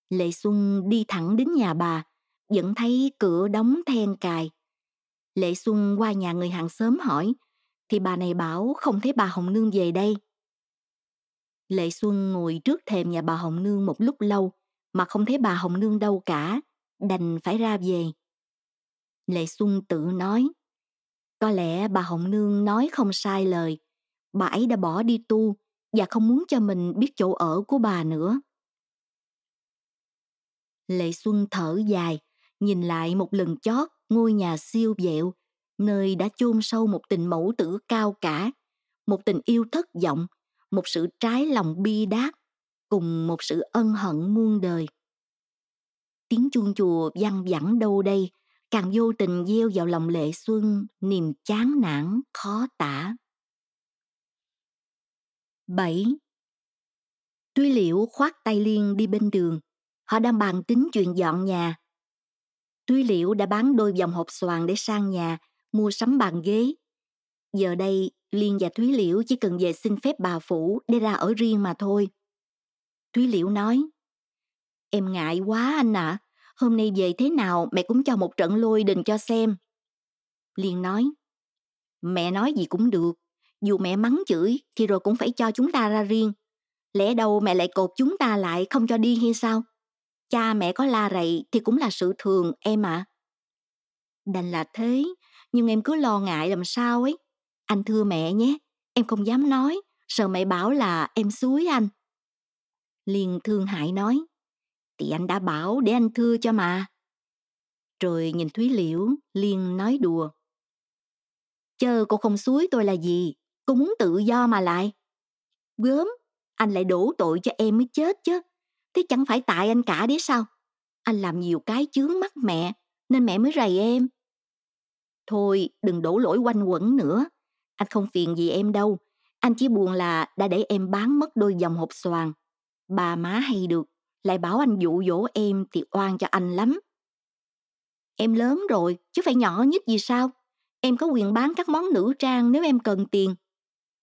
Lệ Xuân đi thẳng đến nhà bà, vẫn thấy cửa đóng then cài. Lệ Xuân qua nhà người hàng xóm hỏi, thì bà này bảo không thấy bà Hồng Nương về đây. Lệ Xuân ngồi trước thềm nhà bà Hồng Nương một lúc lâu mà không thấy bà Hồng Nương đâu cả, đành phải ra về. Lệ Xuân tự nói, có lẽ bà Hồng Nương nói không sai lời, bà ấy đã bỏ đi tu và không muốn cho mình biết chỗ ở của bà nữa. Lệ Xuân thở dài, nhìn lại một lần chót ngôi nhà siêu dẹo, nơi đã chôn sâu một tình mẫu tử cao cả, một tình yêu thất vọng, một sự trái lòng bi đát, cùng một sự ân hận muôn đời. Tiếng chuông chùa văng vẳng đâu đây, càng vô tình gieo vào lòng lệ xuân niềm chán nản khó tả. 7. Tuy liễu khoát tay liên đi bên đường, họ đang bàn tính chuyện dọn nhà. Tuy liễu đã bán đôi vòng hộp xoàn để sang nhà, mua sắm bàn ghế. Giờ đây, Liên và Thúy Liễu chỉ cần về xin phép bà Phủ để ra ở riêng mà thôi. Thúy Liễu nói, Em ngại quá anh ạ, à hôm nay về thế nào mẹ cũng cho một trận lôi đình cho xem. Liên nói, Mẹ nói gì cũng được, dù mẹ mắng chửi thì rồi cũng phải cho chúng ta ra riêng. Lẽ đâu mẹ lại cột chúng ta lại không cho đi hay sao? Cha mẹ có la rầy thì cũng là sự thường em ạ. À. Đành là thế, nhưng em cứ lo ngại làm sao ấy. Anh thưa mẹ nhé, em không dám nói, sợ mẹ bảo là em suối anh. Liên thương hại nói, thì anh đã bảo để anh thưa cho mà. Rồi nhìn Thúy Liễu, Liên nói đùa. Chờ cô không suối tôi là gì, cô muốn tự do mà lại. Gớm, anh lại đổ tội cho em mới chết chứ. Thế chẳng phải tại anh cả đấy sao? Anh làm nhiều cái chướng mắt mẹ, nên mẹ mới rầy em. Thôi, đừng đổ lỗi quanh quẩn nữa. Anh không phiền gì em đâu. Anh chỉ buồn là đã để em bán mất đôi dòng hộp xoàn. Bà má hay được, lại bảo anh dụ dỗ em thì oan cho anh lắm. Em lớn rồi, chứ phải nhỏ nhất gì sao? Em có quyền bán các món nữ trang nếu em cần tiền.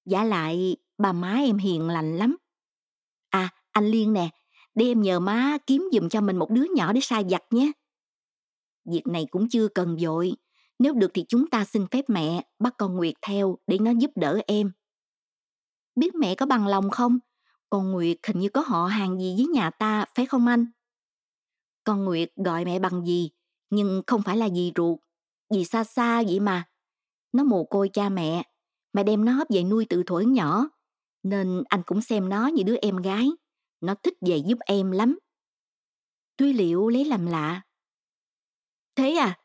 Giả lại, bà má em hiền lành lắm. À, anh Liên nè, để em nhờ má kiếm giùm cho mình một đứa nhỏ để sai giặt nhé. Việc này cũng chưa cần vội. Nếu được thì chúng ta xin phép mẹ bắt con Nguyệt theo để nó giúp đỡ em. Biết mẹ có bằng lòng không? Con Nguyệt hình như có họ hàng gì với nhà ta, phải không anh? Con Nguyệt gọi mẹ bằng gì, nhưng không phải là gì ruột. Dì xa xa vậy mà. Nó mồ côi cha mẹ. Mẹ đem nó về nuôi từ thuở nhỏ. Nên anh cũng xem nó như đứa em gái. Nó thích về giúp em lắm. Tuy liệu lấy làm lạ. Thế à?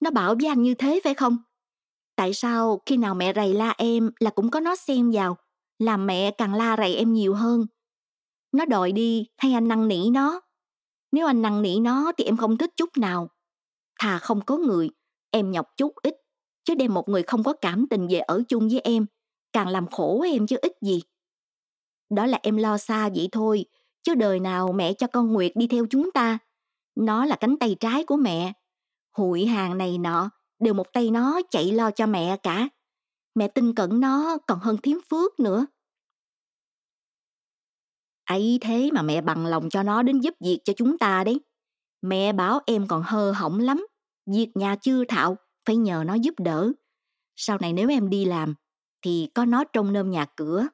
Nó bảo với anh như thế phải không? Tại sao khi nào mẹ rầy la em là cũng có nó xem vào, làm mẹ càng la rầy em nhiều hơn? Nó đòi đi hay anh năn nỉ nó? Nếu anh năn nỉ nó thì em không thích chút nào. Thà không có người, em nhọc chút ít, chứ đem một người không có cảm tình về ở chung với em, càng làm khổ em chứ ít gì. Đó là em lo xa vậy thôi, chứ đời nào mẹ cho con Nguyệt đi theo chúng ta. Nó là cánh tay trái của mẹ. Hụi hàng này nọ, đều một tay nó chạy lo cho mẹ cả. Mẹ tin cẩn nó còn hơn thiếm phước nữa. ấy thế mà mẹ bằng lòng cho nó đến giúp việc cho chúng ta đấy. Mẹ bảo em còn hơ hỏng lắm. Việc nhà chưa thạo, phải nhờ nó giúp đỡ. Sau này nếu em đi làm, thì có nó trông nơm nhà cửa.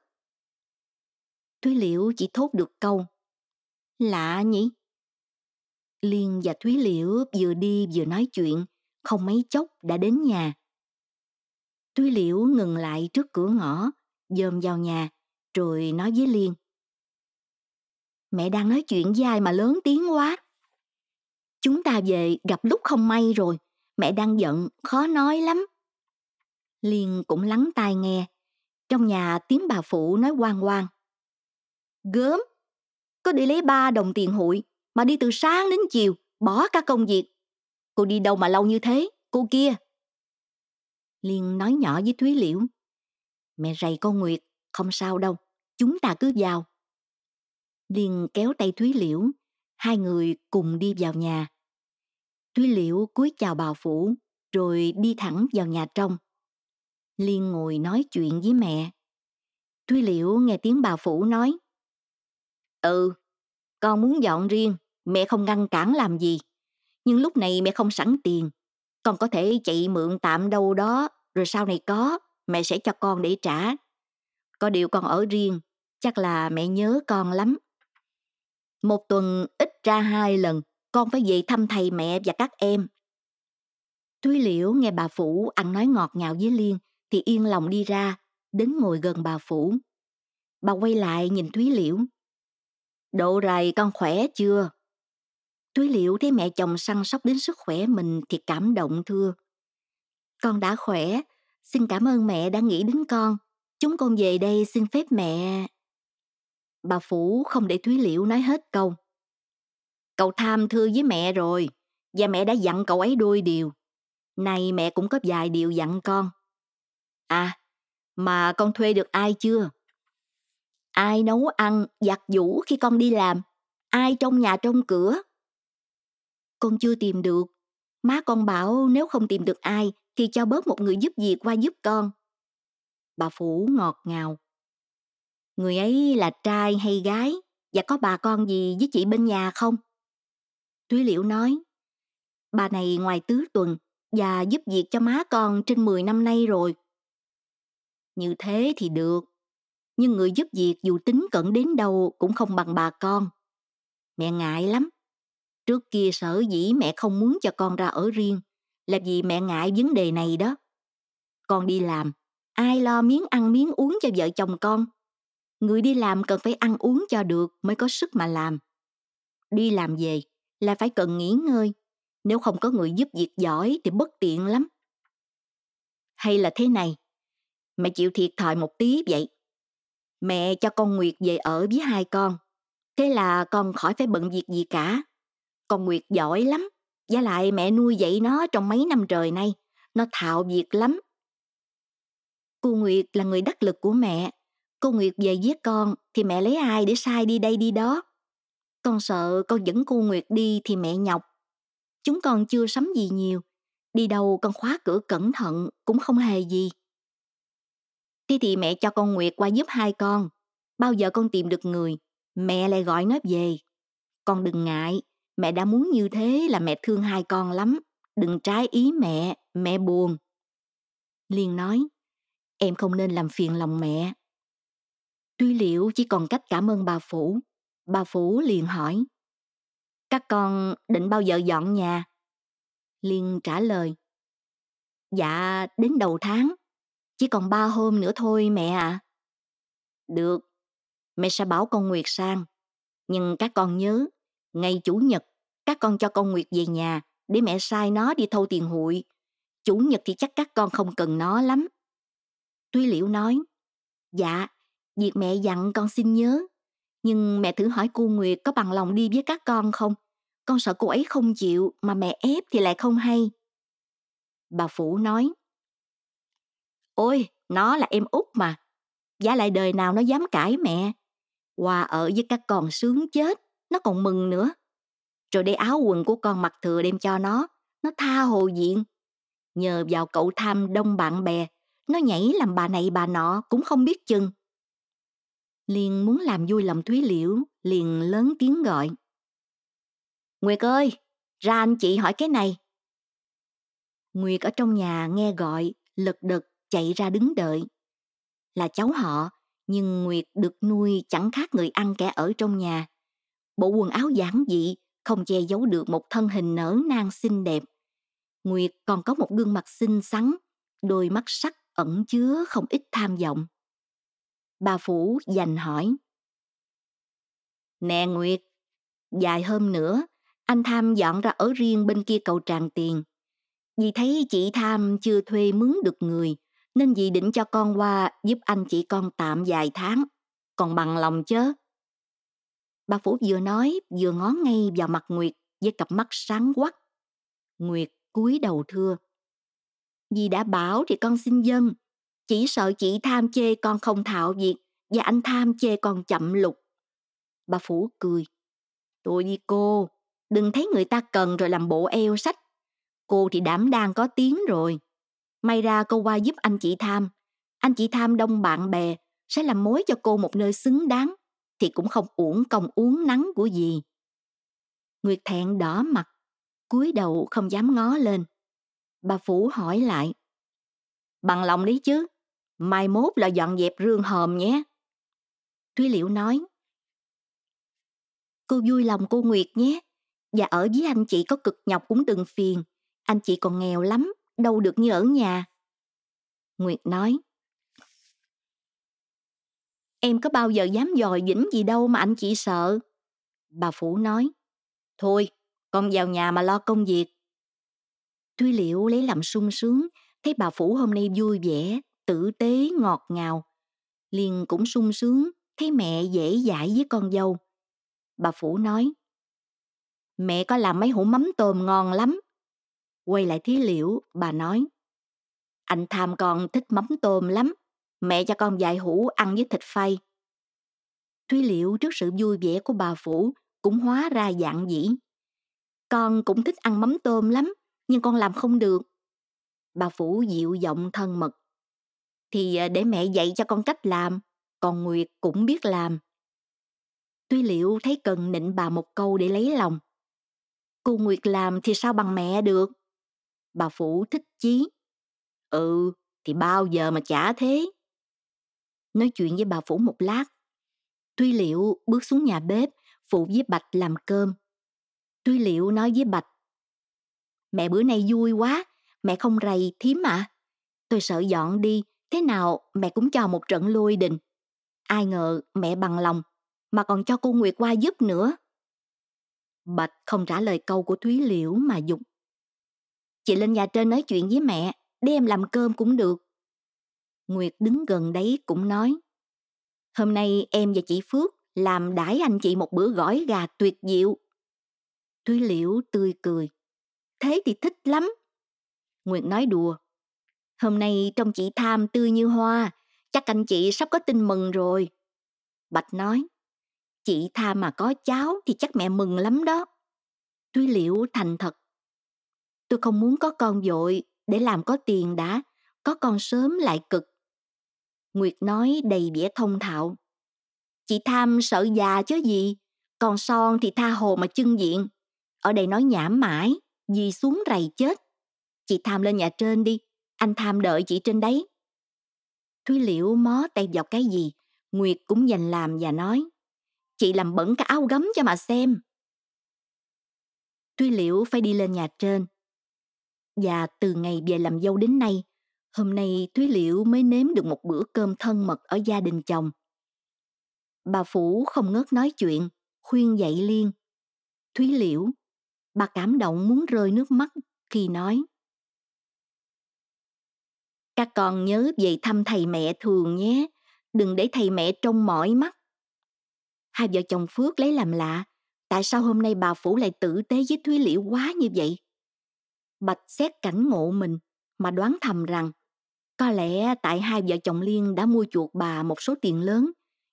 Thúy Liễu chỉ thốt được câu. Lạ nhỉ? Liên và Thúy Liễu vừa đi vừa nói chuyện, không mấy chốc đã đến nhà túy Liễu ngừng lại trước cửa ngõ, dòm vào nhà, rồi nói với Liên. Mẹ đang nói chuyện với ai mà lớn tiếng quá. Chúng ta về gặp lúc không may rồi, mẹ đang giận, khó nói lắm. Liên cũng lắng tai nghe. Trong nhà tiếng bà phụ nói quang quang. Gớm, có đi lấy ba đồng tiền hụi mà đi từ sáng đến chiều, bỏ cả công việc. Cô đi đâu mà lâu như thế, cô kia. Liên nói nhỏ với Thúy Liễu. Mẹ rầy con Nguyệt, không sao đâu, chúng ta cứ vào. Liên kéo tay Thúy Liễu, hai người cùng đi vào nhà. Thúy Liễu cúi chào bà Phủ, rồi đi thẳng vào nhà trong. Liên ngồi nói chuyện với mẹ. Thúy Liễu nghe tiếng bà Phủ nói. Ừ, con muốn dọn riêng, mẹ không ngăn cản làm gì. Nhưng lúc này mẹ không sẵn tiền. Con có thể chạy mượn tạm đâu đó, rồi sau này có, mẹ sẽ cho con để trả. Có điều con ở riêng, chắc là mẹ nhớ con lắm. Một tuần ít ra hai lần, con phải về thăm thầy mẹ và các em. Thúy Liễu nghe bà Phủ ăn nói ngọt ngào với Liên thì yên lòng đi ra, đến ngồi gần bà Phủ. Bà quay lại nhìn Thúy Liễu. Độ rày con khỏe chưa? Thúy Liễu thấy mẹ chồng săn sóc đến sức khỏe mình thì cảm động thưa. Con đã khỏe, xin cảm ơn mẹ đã nghĩ đến con. Chúng con về đây xin phép mẹ. Bà Phủ không để Thúy Liễu nói hết câu. Cậu tham thưa với mẹ rồi, và mẹ đã dặn cậu ấy đôi điều. Này mẹ cũng có vài điều dặn con. À, mà con thuê được ai chưa? Ai nấu ăn, giặt giũ khi con đi làm? Ai trong nhà trong cửa? Con chưa tìm được. Má con bảo nếu không tìm được ai thì cho bớt một người giúp việc qua giúp con. Bà Phủ ngọt ngào. Người ấy là trai hay gái? Và có bà con gì với chị bên nhà không? Thúy Liễu nói, bà này ngoài tứ tuần và giúp việc cho má con trên 10 năm nay rồi. Như thế thì được, nhưng người giúp việc dù tính cận đến đâu cũng không bằng bà con. Mẹ ngại lắm. Trước kia sở dĩ mẹ không muốn cho con ra ở riêng là vì mẹ ngại vấn đề này đó. Con đi làm, ai lo miếng ăn miếng uống cho vợ chồng con? Người đi làm cần phải ăn uống cho được mới có sức mà làm. Đi làm về là phải cần nghỉ ngơi. Nếu không có người giúp việc giỏi thì bất tiện lắm. Hay là thế này, mẹ chịu thiệt thòi một tí vậy. Mẹ cho con Nguyệt về ở với hai con. Thế là con khỏi phải bận việc gì cả. Con Nguyệt giỏi lắm. Giá lại mẹ nuôi dạy nó trong mấy năm trời nay. Nó thạo việc lắm. Cô Nguyệt là người đắc lực của mẹ. Cô Nguyệt về giết con thì mẹ lấy ai để sai đi đây đi đó. Con sợ con dẫn cô Nguyệt đi thì mẹ nhọc. Chúng con chưa sắm gì nhiều. Đi đâu con khóa cửa cẩn thận cũng không hề gì. Thế thì mẹ cho con Nguyệt qua giúp hai con. Bao giờ con tìm được người, mẹ lại gọi nó về. Con đừng ngại, mẹ đã muốn như thế là mẹ thương hai con lắm. Đừng trái ý mẹ, mẹ buồn. Liên nói, em không nên làm phiền lòng mẹ. Tuy liệu chỉ còn cách cảm ơn bà Phủ. Bà Phủ liền hỏi, các con định bao giờ dọn nhà? Liên trả lời, dạ đến đầu tháng. Chỉ còn ba hôm nữa thôi mẹ ạ. À. Được, mẹ sẽ bảo con Nguyệt sang. Nhưng các con nhớ, ngày Chủ nhật, các con cho con Nguyệt về nhà để mẹ sai nó đi thâu tiền hụi. Chủ nhật thì chắc các con không cần nó lắm. Tuy Liễu nói, dạ, việc mẹ dặn con xin nhớ. Nhưng mẹ thử hỏi cô Nguyệt có bằng lòng đi với các con không? Con sợ cô ấy không chịu mà mẹ ép thì lại không hay. Bà Phủ nói, Ôi, nó là em út mà. Giá lại đời nào nó dám cãi mẹ. hòa ở với các con sướng chết, nó còn mừng nữa. Rồi đây áo quần của con mặc thừa đem cho nó, nó tha hồ diện. Nhờ vào cậu tham đông bạn bè, nó nhảy làm bà này bà nọ cũng không biết chừng. Liền muốn làm vui lòng Thúy Liễu, liền lớn tiếng gọi. Nguyệt ơi, ra anh chị hỏi cái này. Nguyệt ở trong nhà nghe gọi, lật đật chạy ra đứng đợi. Là cháu họ, nhưng Nguyệt được nuôi chẳng khác người ăn kẻ ở trong nhà. Bộ quần áo giản dị, không che giấu được một thân hình nở nang xinh đẹp. Nguyệt còn có một gương mặt xinh xắn, đôi mắt sắc ẩn chứa không ít tham vọng. Bà Phủ dành hỏi. Nè Nguyệt, dài hôm nữa, anh Tham dọn ra ở riêng bên kia cầu Tràng Tiền. Vì thấy chị Tham chưa thuê mướn được người, nên dì định cho con qua giúp anh chị con tạm vài tháng. Còn bằng lòng chứ Bà Phủ vừa nói vừa ngó ngay vào mặt Nguyệt với cặp mắt sáng quắc. Nguyệt cúi đầu thưa. Dì đã bảo thì con xin dân. Chỉ sợ chị tham chê con không thạo việc và anh tham chê con chậm lục. Bà Phủ cười. Tôi đi cô, đừng thấy người ta cần rồi làm bộ eo sách. Cô thì đảm đang có tiếng rồi. May ra cô qua giúp anh chị Tham. Anh chị Tham đông bạn bè, sẽ làm mối cho cô một nơi xứng đáng, thì cũng không uổng công uống nắng của gì. Nguyệt thẹn đỏ mặt, cúi đầu không dám ngó lên. Bà Phủ hỏi lại. Bằng lòng đấy chứ, mai mốt là dọn dẹp rương hòm nhé. Thúy Liễu nói. Cô vui lòng cô Nguyệt nhé, và ở với anh chị có cực nhọc cũng đừng phiền. Anh chị còn nghèo lắm, đâu được như ở nhà. Nguyệt nói, Em có bao giờ dám dòi dĩnh gì đâu mà anh chị sợ. Bà Phủ nói, Thôi, con vào nhà mà lo công việc. Thuy liệu lấy làm sung sướng, thấy bà Phủ hôm nay vui vẻ, tử tế, ngọt ngào. Liền cũng sung sướng, thấy mẹ dễ dãi với con dâu. Bà Phủ nói, Mẹ có làm mấy hũ mắm tôm ngon lắm, Quay lại thí liễu, bà nói. Anh tham con thích mắm tôm lắm. Mẹ cho con vài hũ ăn với thịt phay. Thúy Liễu trước sự vui vẻ của bà Phủ cũng hóa ra dạng dĩ. Con cũng thích ăn mắm tôm lắm, nhưng con làm không được. Bà Phủ dịu giọng thân mật. Thì à, để mẹ dạy cho con cách làm, còn Nguyệt cũng biết làm. Tuy Liễu thấy cần nịnh bà một câu để lấy lòng. Cô Nguyệt làm thì sao bằng mẹ được? Bà Phủ thích chí. Ừ, thì bao giờ mà chả thế. Nói chuyện với bà Phủ một lát. Tuy Liệu bước xuống nhà bếp, phụ với Bạch làm cơm. Tuy Liệu nói với Bạch. Mẹ bữa nay vui quá, mẹ không rầy thím à. Tôi sợ dọn đi, thế nào mẹ cũng cho một trận lôi đình. Ai ngờ mẹ bằng lòng, mà còn cho cô Nguyệt qua giúp nữa. Bạch không trả lời câu của Thúy Liễu mà dục. Chị lên nhà trên nói chuyện với mẹ, để em làm cơm cũng được. Nguyệt đứng gần đấy cũng nói. Hôm nay em và chị Phước làm đãi anh chị một bữa gỏi gà tuyệt diệu. Thúy Liễu tươi cười. Thế thì thích lắm. Nguyệt nói đùa. Hôm nay trong chị tham tươi như hoa, chắc anh chị sắp có tin mừng rồi. Bạch nói. Chị tham mà có cháu thì chắc mẹ mừng lắm đó. Thúy Liễu thành thật. Tôi không muốn có con dội để làm có tiền đã, có con sớm lại cực. Nguyệt nói đầy vẻ thông thạo. Chị tham sợ già chứ gì, còn son thì tha hồ mà trưng diện. Ở đây nói nhảm mãi, gì xuống rầy chết. Chị tham lên nhà trên đi, anh tham đợi chị trên đấy. Thúy Liễu mó tay vào cái gì, Nguyệt cũng dành làm và nói. Chị làm bẩn cả áo gấm cho mà xem. Thúy Liễu phải đi lên nhà trên. Và từ ngày về làm dâu đến nay, hôm nay Thúy Liễu mới nếm được một bữa cơm thân mật ở gia đình chồng. Bà Phủ không ngớt nói chuyện, khuyên dạy Liên. Thúy Liễu, bà cảm động muốn rơi nước mắt khi nói. Các con nhớ về thăm thầy mẹ thường nhé, đừng để thầy mẹ trông mỏi mắt. Hai vợ chồng Phước lấy làm lạ, tại sao hôm nay bà Phủ lại tử tế với Thúy Liễu quá như vậy? Bạch xét cảnh ngộ mình mà đoán thầm rằng có lẽ tại hai vợ chồng Liên đã mua chuộc bà một số tiền lớn,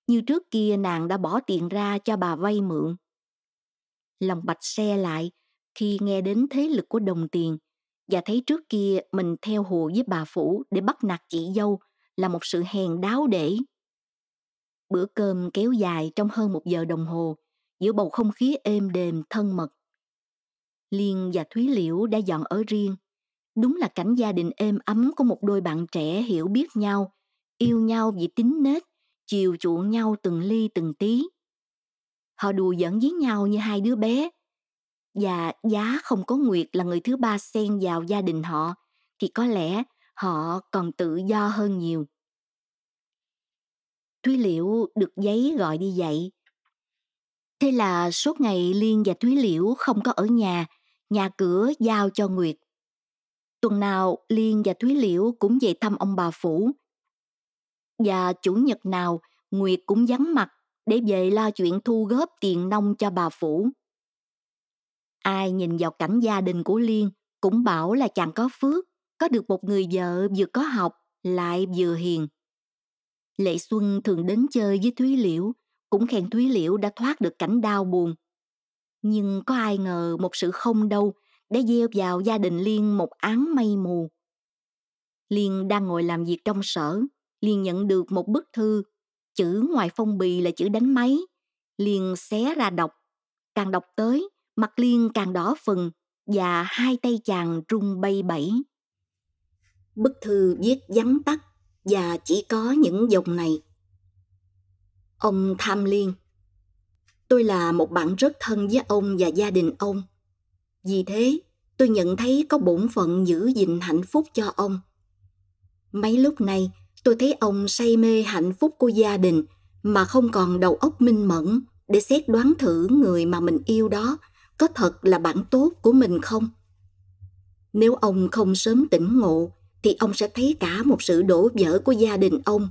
như trước kia nàng đã bỏ tiền ra cho bà vay mượn. Lòng Bạch xe lại khi nghe đến thế lực của đồng tiền và thấy trước kia mình theo hồ với bà Phủ để bắt nạt chị dâu là một sự hèn đáo để. Bữa cơm kéo dài trong hơn một giờ đồng hồ, giữa bầu không khí êm đềm thân mật. Liên và Thúy Liễu đã dọn ở riêng. Đúng là cảnh gia đình êm ấm của một đôi bạn trẻ hiểu biết nhau, yêu nhau vì tính nết, chiều chuộng nhau từng ly từng tí. Họ đùa giỡn với nhau như hai đứa bé. Và giá không có Nguyệt là người thứ ba xen vào gia đình họ, thì có lẽ họ còn tự do hơn nhiều. Thúy Liễu được giấy gọi đi dạy. Thế là suốt ngày Liên và Thúy Liễu không có ở nhà, nhà cửa giao cho Nguyệt. Tuần nào Liên và Thúy Liễu cũng về thăm ông bà Phủ. Và chủ nhật nào Nguyệt cũng vắng mặt để về lo chuyện thu góp tiền nông cho bà Phủ. Ai nhìn vào cảnh gia đình của Liên cũng bảo là chàng có phước, có được một người vợ vừa có học lại vừa hiền. Lệ Xuân thường đến chơi với Thúy Liễu, cũng khen Thúy Liễu đã thoát được cảnh đau buồn. Nhưng có ai ngờ một sự không đâu đã gieo vào gia đình Liên một án mây mù. Liên đang ngồi làm việc trong sở, Liên nhận được một bức thư, chữ ngoài phong bì là chữ đánh máy. Liên xé ra đọc, càng đọc tới, mặt Liên càng đỏ phừng và hai tay chàng run bay bẩy. Bức thư viết vắn tắt và chỉ có những dòng này. Ông Tham Liên Tôi là một bạn rất thân với ông và gia đình ông. Vì thế, tôi nhận thấy có bổn phận giữ gìn hạnh phúc cho ông. Mấy lúc này, tôi thấy ông say mê hạnh phúc của gia đình mà không còn đầu óc minh mẫn để xét đoán thử người mà mình yêu đó có thật là bản tốt của mình không. Nếu ông không sớm tỉnh ngộ thì ông sẽ thấy cả một sự đổ vỡ của gia đình ông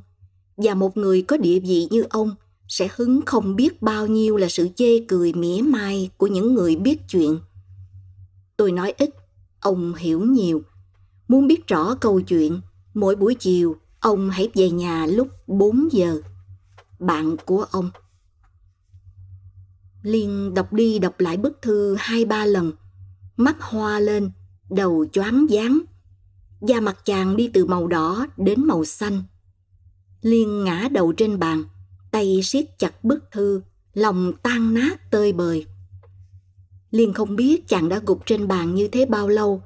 và một người có địa vị như ông sẽ hứng không biết bao nhiêu là sự chê cười mỉa mai của những người biết chuyện. Tôi nói ít, ông hiểu nhiều. Muốn biết rõ câu chuyện, mỗi buổi chiều ông hãy về nhà lúc 4 giờ. Bạn của ông. Liên đọc đi đọc lại bức thư hai ba lần, mắt hoa lên, đầu choáng váng Da mặt chàng đi từ màu đỏ đến màu xanh. Liên ngã đầu trên bàn, tay siết chặt bức thư, lòng tan nát tơi bời. Liên không biết chàng đã gục trên bàn như thế bao lâu,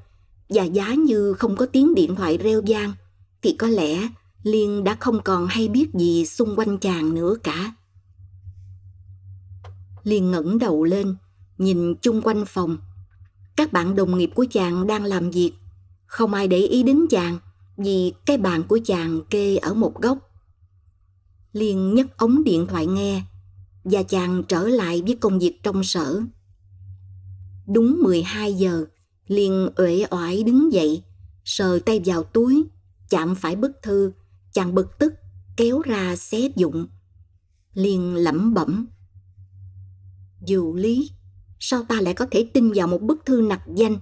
và giá như không có tiếng điện thoại reo vang, thì có lẽ Liên đã không còn hay biết gì xung quanh chàng nữa cả. Liên ngẩng đầu lên, nhìn chung quanh phòng. Các bạn đồng nghiệp của chàng đang làm việc không ai để ý đến chàng vì cái bàn của chàng kê ở một góc. Liên nhấc ống điện thoại nghe và chàng trở lại với công việc trong sở. Đúng 12 giờ, liền uể oải đứng dậy, sờ tay vào túi, chạm phải bức thư, chàng bực tức, kéo ra xé dụng. liền lẩm bẩm. Dù lý, sao ta lại có thể tin vào một bức thư nặc danh?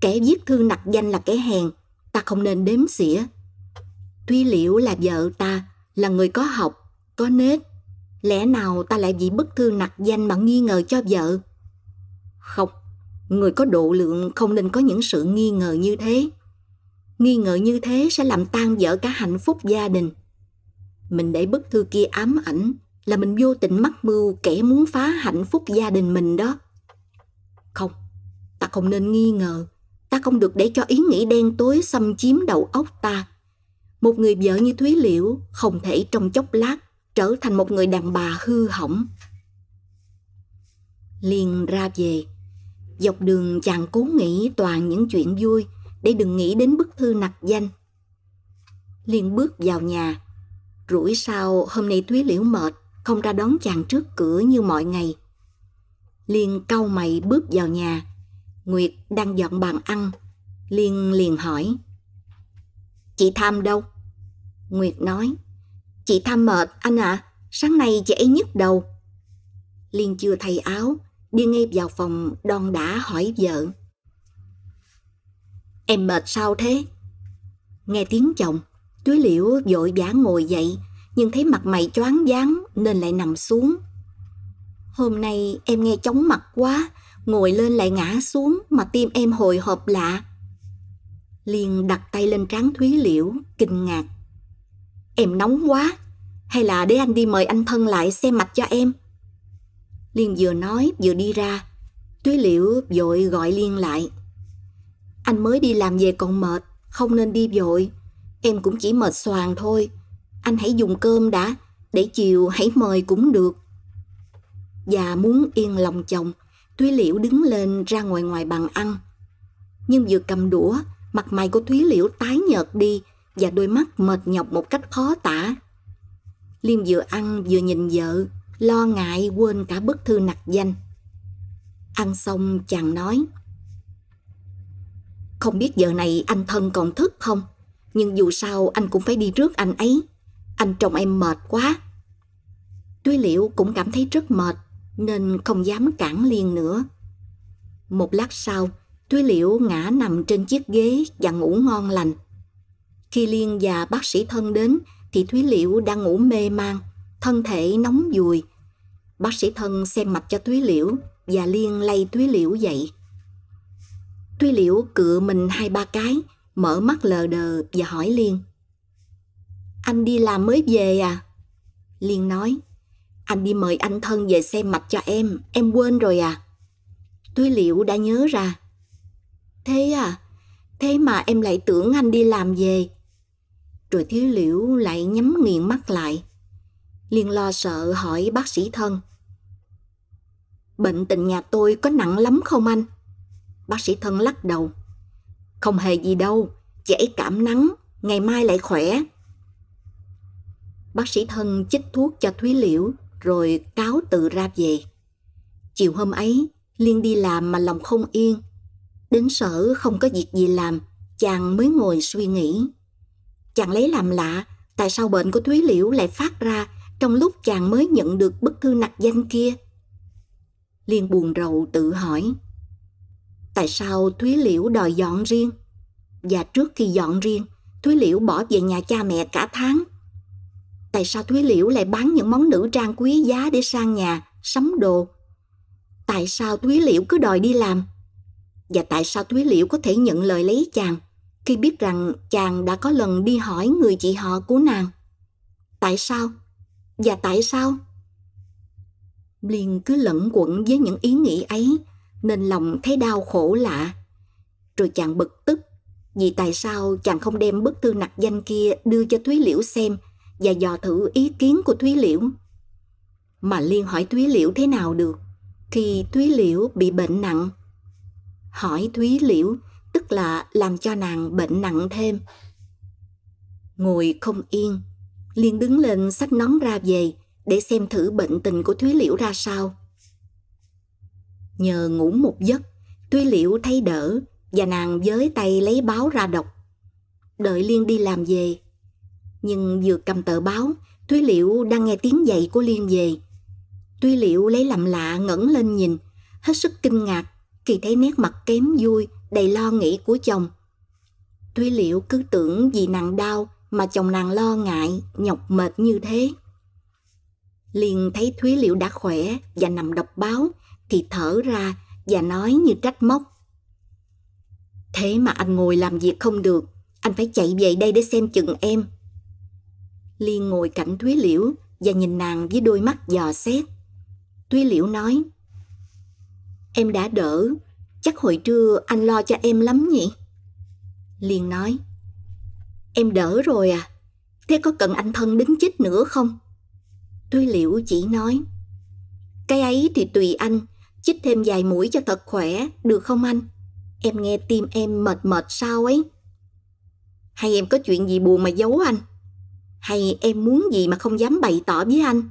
Kẻ viết thư nặc danh là kẻ hèn, ta không nên đếm xỉa. Tuy liễu là vợ ta, là người có học, có nết. Lẽ nào ta lại vì bức thư nặc danh mà nghi ngờ cho vợ? Không, người có độ lượng không nên có những sự nghi ngờ như thế. Nghi ngờ như thế sẽ làm tan vỡ cả hạnh phúc gia đình. Mình để bức thư kia ám ảnh là mình vô tình mắc mưu kẻ muốn phá hạnh phúc gia đình mình đó. Không, ta không nên nghi ngờ. Ta không được để cho ý nghĩ đen tối xâm chiếm đầu óc ta. Một người vợ như Thúy Liễu không thể trong chốc lát trở thành một người đàn bà hư hỏng. Liền ra về, dọc đường chàng cố nghĩ toàn những chuyện vui để đừng nghĩ đến bức thư nặc danh. Liên bước vào nhà, rủi sao hôm nay Thúy Liễu mệt, không ra đón chàng trước cửa như mọi ngày. Liên cau mày bước vào nhà, Nguyệt đang dọn bàn ăn. Liên liền hỏi. Chị Tham đâu? Nguyệt nói. Chị Tham mệt anh ạ, à, sáng nay chị ấy nhức đầu. Liên chưa thay áo, đi ngay vào phòng đon đã hỏi vợ. Em mệt sao thế? Nghe tiếng chồng, túi liễu vội vã ngồi dậy, nhưng thấy mặt mày choáng váng nên lại nằm xuống. Hôm nay em nghe chóng mặt quá, ngồi lên lại ngã xuống mà tim em hồi hộp lạ. Liên đặt tay lên trán Thúy Liễu, kinh ngạc. Em nóng quá, hay là để anh đi mời anh thân lại xem mạch cho em? Liên vừa nói vừa đi ra, Thúy Liễu vội gọi Liên lại. Anh mới đi làm về còn mệt, không nên đi vội. Em cũng chỉ mệt xoàng thôi. Anh hãy dùng cơm đã, để chiều hãy mời cũng được. Và muốn yên lòng chồng, Thúy Liễu đứng lên ra ngoài ngoài bàn ăn. Nhưng vừa cầm đũa, mặt mày của Thúy Liễu tái nhợt đi và đôi mắt mệt nhọc một cách khó tả. Liêm vừa ăn vừa nhìn vợ, lo ngại quên cả bức thư nặc danh. Ăn xong chàng nói, Không biết giờ này anh thân còn thức không? Nhưng dù sao anh cũng phải đi trước anh ấy. Anh trông em mệt quá. Tuy liễu cũng cảm thấy rất mệt nên không dám cản Liên nữa. Một lát sau, thúy liễu ngã nằm trên chiếc ghế và ngủ ngon lành. Khi Liên và bác sĩ thân đến thì Thúy Liễu đang ngủ mê man, thân thể nóng dùi. Bác sĩ thân xem mạch cho Thúy Liễu và Liên lay Thúy Liễu dậy. Thúy Liễu cựa mình hai ba cái, mở mắt lờ đờ và hỏi Liên. Anh đi làm mới về à? Liên nói, anh đi mời anh thân về xem mạch cho em, em quên rồi à? thúy Liễu đã nhớ ra. Thế à, thế mà em lại tưởng anh đi làm về. Rồi Thúy Liễu lại nhắm nghiền mắt lại. Liên lo sợ hỏi bác sĩ thân. Bệnh tình nhà tôi có nặng lắm không anh? Bác sĩ thân lắc đầu. Không hề gì đâu, chỉ cảm nắng, ngày mai lại khỏe. Bác sĩ thân chích thuốc cho Thúy Liễu rồi cáo tự ra về. Chiều hôm ấy, Liên đi làm mà lòng không yên. Đến sở không có việc gì làm, chàng mới ngồi suy nghĩ. Chàng lấy làm lạ, tại sao bệnh của Thúy Liễu lại phát ra trong lúc chàng mới nhận được bức thư nặc danh kia? Liên buồn rầu tự hỏi. Tại sao Thúy Liễu đòi dọn riêng? Và trước khi dọn riêng, Thúy Liễu bỏ về nhà cha mẹ cả tháng Tại sao Thúy Liễu lại bán những món nữ trang quý giá để sang nhà, sắm đồ? Tại sao Thúy Liễu cứ đòi đi làm? Và tại sao Thúy Liễu có thể nhận lời lấy chàng khi biết rằng chàng đã có lần đi hỏi người chị họ của nàng? Tại sao? Và tại sao? Liên cứ lẫn quẩn với những ý nghĩ ấy nên lòng thấy đau khổ lạ. Rồi chàng bực tức vì tại sao chàng không đem bức thư nặc danh kia đưa cho Thúy Liễu xem và dò thử ý kiến của Thúy Liễu. Mà Liên hỏi Thúy Liễu thế nào được khi Thúy Liễu bị bệnh nặng. Hỏi Thúy Liễu tức là làm cho nàng bệnh nặng thêm. Ngồi không yên, Liên đứng lên xách nón ra về để xem thử bệnh tình của Thúy Liễu ra sao. Nhờ ngủ một giấc, Thúy Liễu thấy đỡ và nàng với tay lấy báo ra đọc. Đợi Liên đi làm về. Nhưng vừa cầm tờ báo, Thúy Liễu đang nghe tiếng giày của Liên về. Thúy Liễu lấy làm lạ ngẩng lên nhìn, hết sức kinh ngạc khi thấy nét mặt kém vui, đầy lo nghĩ của chồng. Thúy Liễu cứ tưởng vì nàng đau mà chồng nàng lo ngại, nhọc mệt như thế. Liền thấy Thúy Liễu đã khỏe và nằm đọc báo thì thở ra và nói như trách móc. Thế mà anh ngồi làm việc không được, anh phải chạy về đây để xem chừng em. Liên ngồi cạnh Thúy Liễu và nhìn nàng với đôi mắt dò xét. Thúy Liễu nói, Em đã đỡ, chắc hồi trưa anh lo cho em lắm nhỉ? Liên nói, Em đỡ rồi à, thế có cần anh thân đính chích nữa không? Thúy Liễu chỉ nói, Cái ấy thì tùy anh, chích thêm vài mũi cho thật khỏe, được không anh? Em nghe tim em mệt mệt sao ấy. Hay em có chuyện gì buồn mà giấu anh? Hay em muốn gì mà không dám bày tỏ với anh?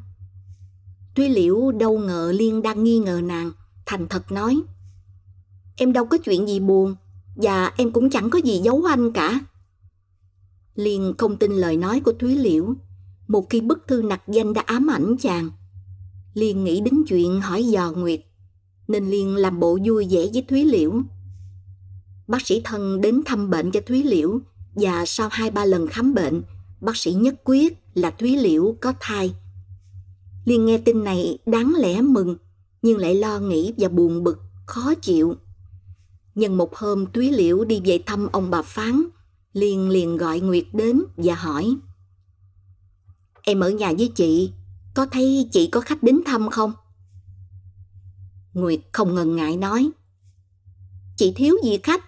Tuy liễu đâu ngờ Liên đang nghi ngờ nàng, thành thật nói. Em đâu có chuyện gì buồn, và em cũng chẳng có gì giấu anh cả. Liên không tin lời nói của Thúy Liễu, một khi bức thư nặc danh đã ám ảnh chàng. Liên nghĩ đến chuyện hỏi dò Nguyệt, nên Liên làm bộ vui vẻ với Thúy Liễu. Bác sĩ thân đến thăm bệnh cho Thúy Liễu và sau hai ba lần khám bệnh, bác sĩ nhất quyết là Thúy Liễu có thai. Liên nghe tin này đáng lẽ mừng, nhưng lại lo nghĩ và buồn bực, khó chịu. Nhân một hôm Thúy Liễu đi về thăm ông bà Phán, Liên liền gọi Nguyệt đến và hỏi. Em ở nhà với chị, có thấy chị có khách đến thăm không? Nguyệt không ngần ngại nói. Chị thiếu gì khách,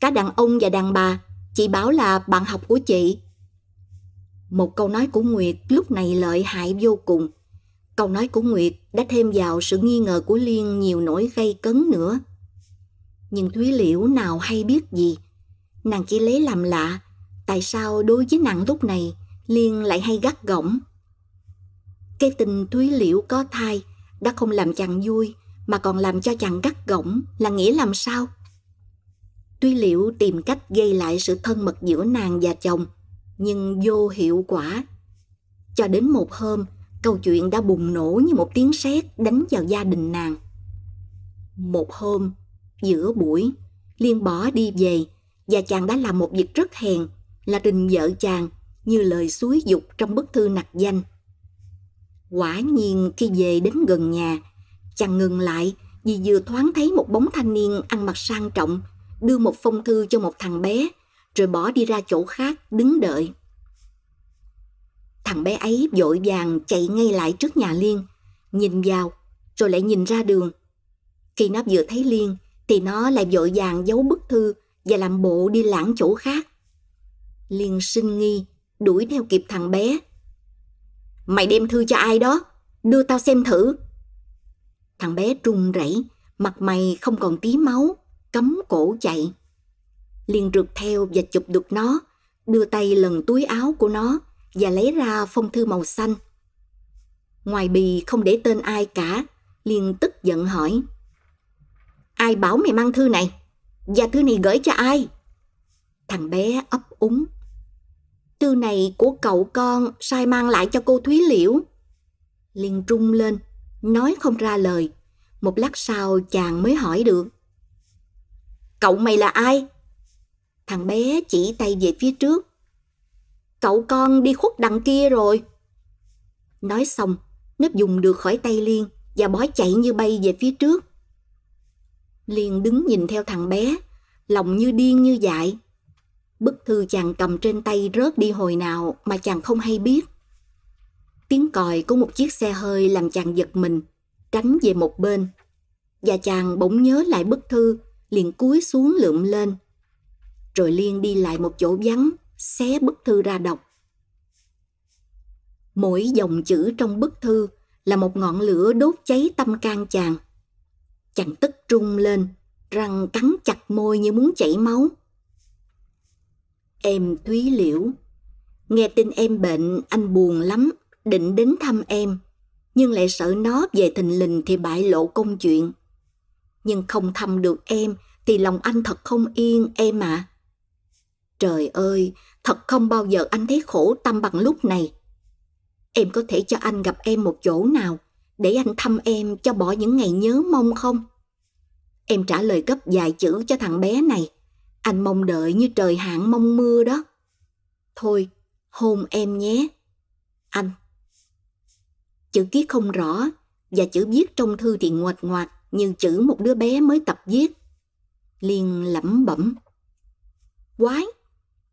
cả đàn ông và đàn bà, chị bảo là bạn học của chị. Một câu nói của Nguyệt lúc này lợi hại vô cùng. Câu nói của Nguyệt đã thêm vào sự nghi ngờ của Liên nhiều nỗi gây cấn nữa. Nhưng Thúy Liễu nào hay biết gì. Nàng chỉ lấy làm lạ, tại sao đối với nàng lúc này Liên lại hay gắt gỏng. Cái tình Thúy Liễu có thai đã không làm chàng vui mà còn làm cho chàng gắt gỏng là nghĩa làm sao? thúy Liễu tìm cách gây lại sự thân mật giữa nàng và chồng, nhưng vô hiệu quả. Cho đến một hôm, câu chuyện đã bùng nổ như một tiếng sét đánh vào gia đình nàng. Một hôm, giữa buổi, Liên bỏ đi về và chàng đã làm một việc rất hèn là trình vợ chàng như lời suối dục trong bức thư nặc danh. Quả nhiên khi về đến gần nhà, chàng ngừng lại vì vừa thoáng thấy một bóng thanh niên ăn mặc sang trọng đưa một phong thư cho một thằng bé rồi bỏ đi ra chỗ khác đứng đợi. Thằng bé ấy vội vàng chạy ngay lại trước nhà Liên, nhìn vào, rồi lại nhìn ra đường. Khi nó vừa thấy Liên, thì nó lại vội vàng giấu bức thư và làm bộ đi lãng chỗ khác. Liên sinh nghi, đuổi theo kịp thằng bé. Mày đem thư cho ai đó? Đưa tao xem thử. Thằng bé run rẩy, mặt mày không còn tí máu, cấm cổ chạy. Liên rượt theo và chụp được nó, đưa tay lần túi áo của nó và lấy ra phong thư màu xanh. Ngoài bì không để tên ai cả, Liên tức giận hỏi. Ai bảo mày mang thư này? Và thư này gửi cho ai? Thằng bé ấp úng. Thư này của cậu con sai mang lại cho cô Thúy Liễu. Liên trung lên, nói không ra lời. Một lát sau chàng mới hỏi được. Cậu mày là ai? Thằng bé chỉ tay về phía trước. Cậu con đi khuất đằng kia rồi. Nói xong, nó dùng được khỏi tay Liên và bó chạy như bay về phía trước. Liên đứng nhìn theo thằng bé, lòng như điên như dại. Bức thư chàng cầm trên tay rớt đi hồi nào mà chàng không hay biết. Tiếng còi của một chiếc xe hơi làm chàng giật mình, tránh về một bên. Và chàng bỗng nhớ lại bức thư, liền cúi xuống lượm lên. Rồi Liên đi lại một chỗ vắng, xé bức thư ra đọc. Mỗi dòng chữ trong bức thư là một ngọn lửa đốt cháy tâm can chàng. Chàng tức trung lên, răng cắn chặt môi như muốn chảy máu. Em Thúy Liễu, Nghe tin em bệnh, anh buồn lắm, định đến thăm em, nhưng lại sợ nó về thình lình thì bại lộ công chuyện. Nhưng không thăm được em thì lòng anh thật không yên em ạ. À. Trời ơi, thật không bao giờ anh thấy khổ tâm bằng lúc này. Em có thể cho anh gặp em một chỗ nào để anh thăm em cho bỏ những ngày nhớ mong không? Em trả lời gấp vài chữ cho thằng bé này. Anh mong đợi như trời hạn mong mưa đó. Thôi, hôn em nhé. Anh. Chữ ký không rõ và chữ viết trong thư thì ngoạch ngoạc như chữ một đứa bé mới tập viết. Liên lẩm bẩm. Quái,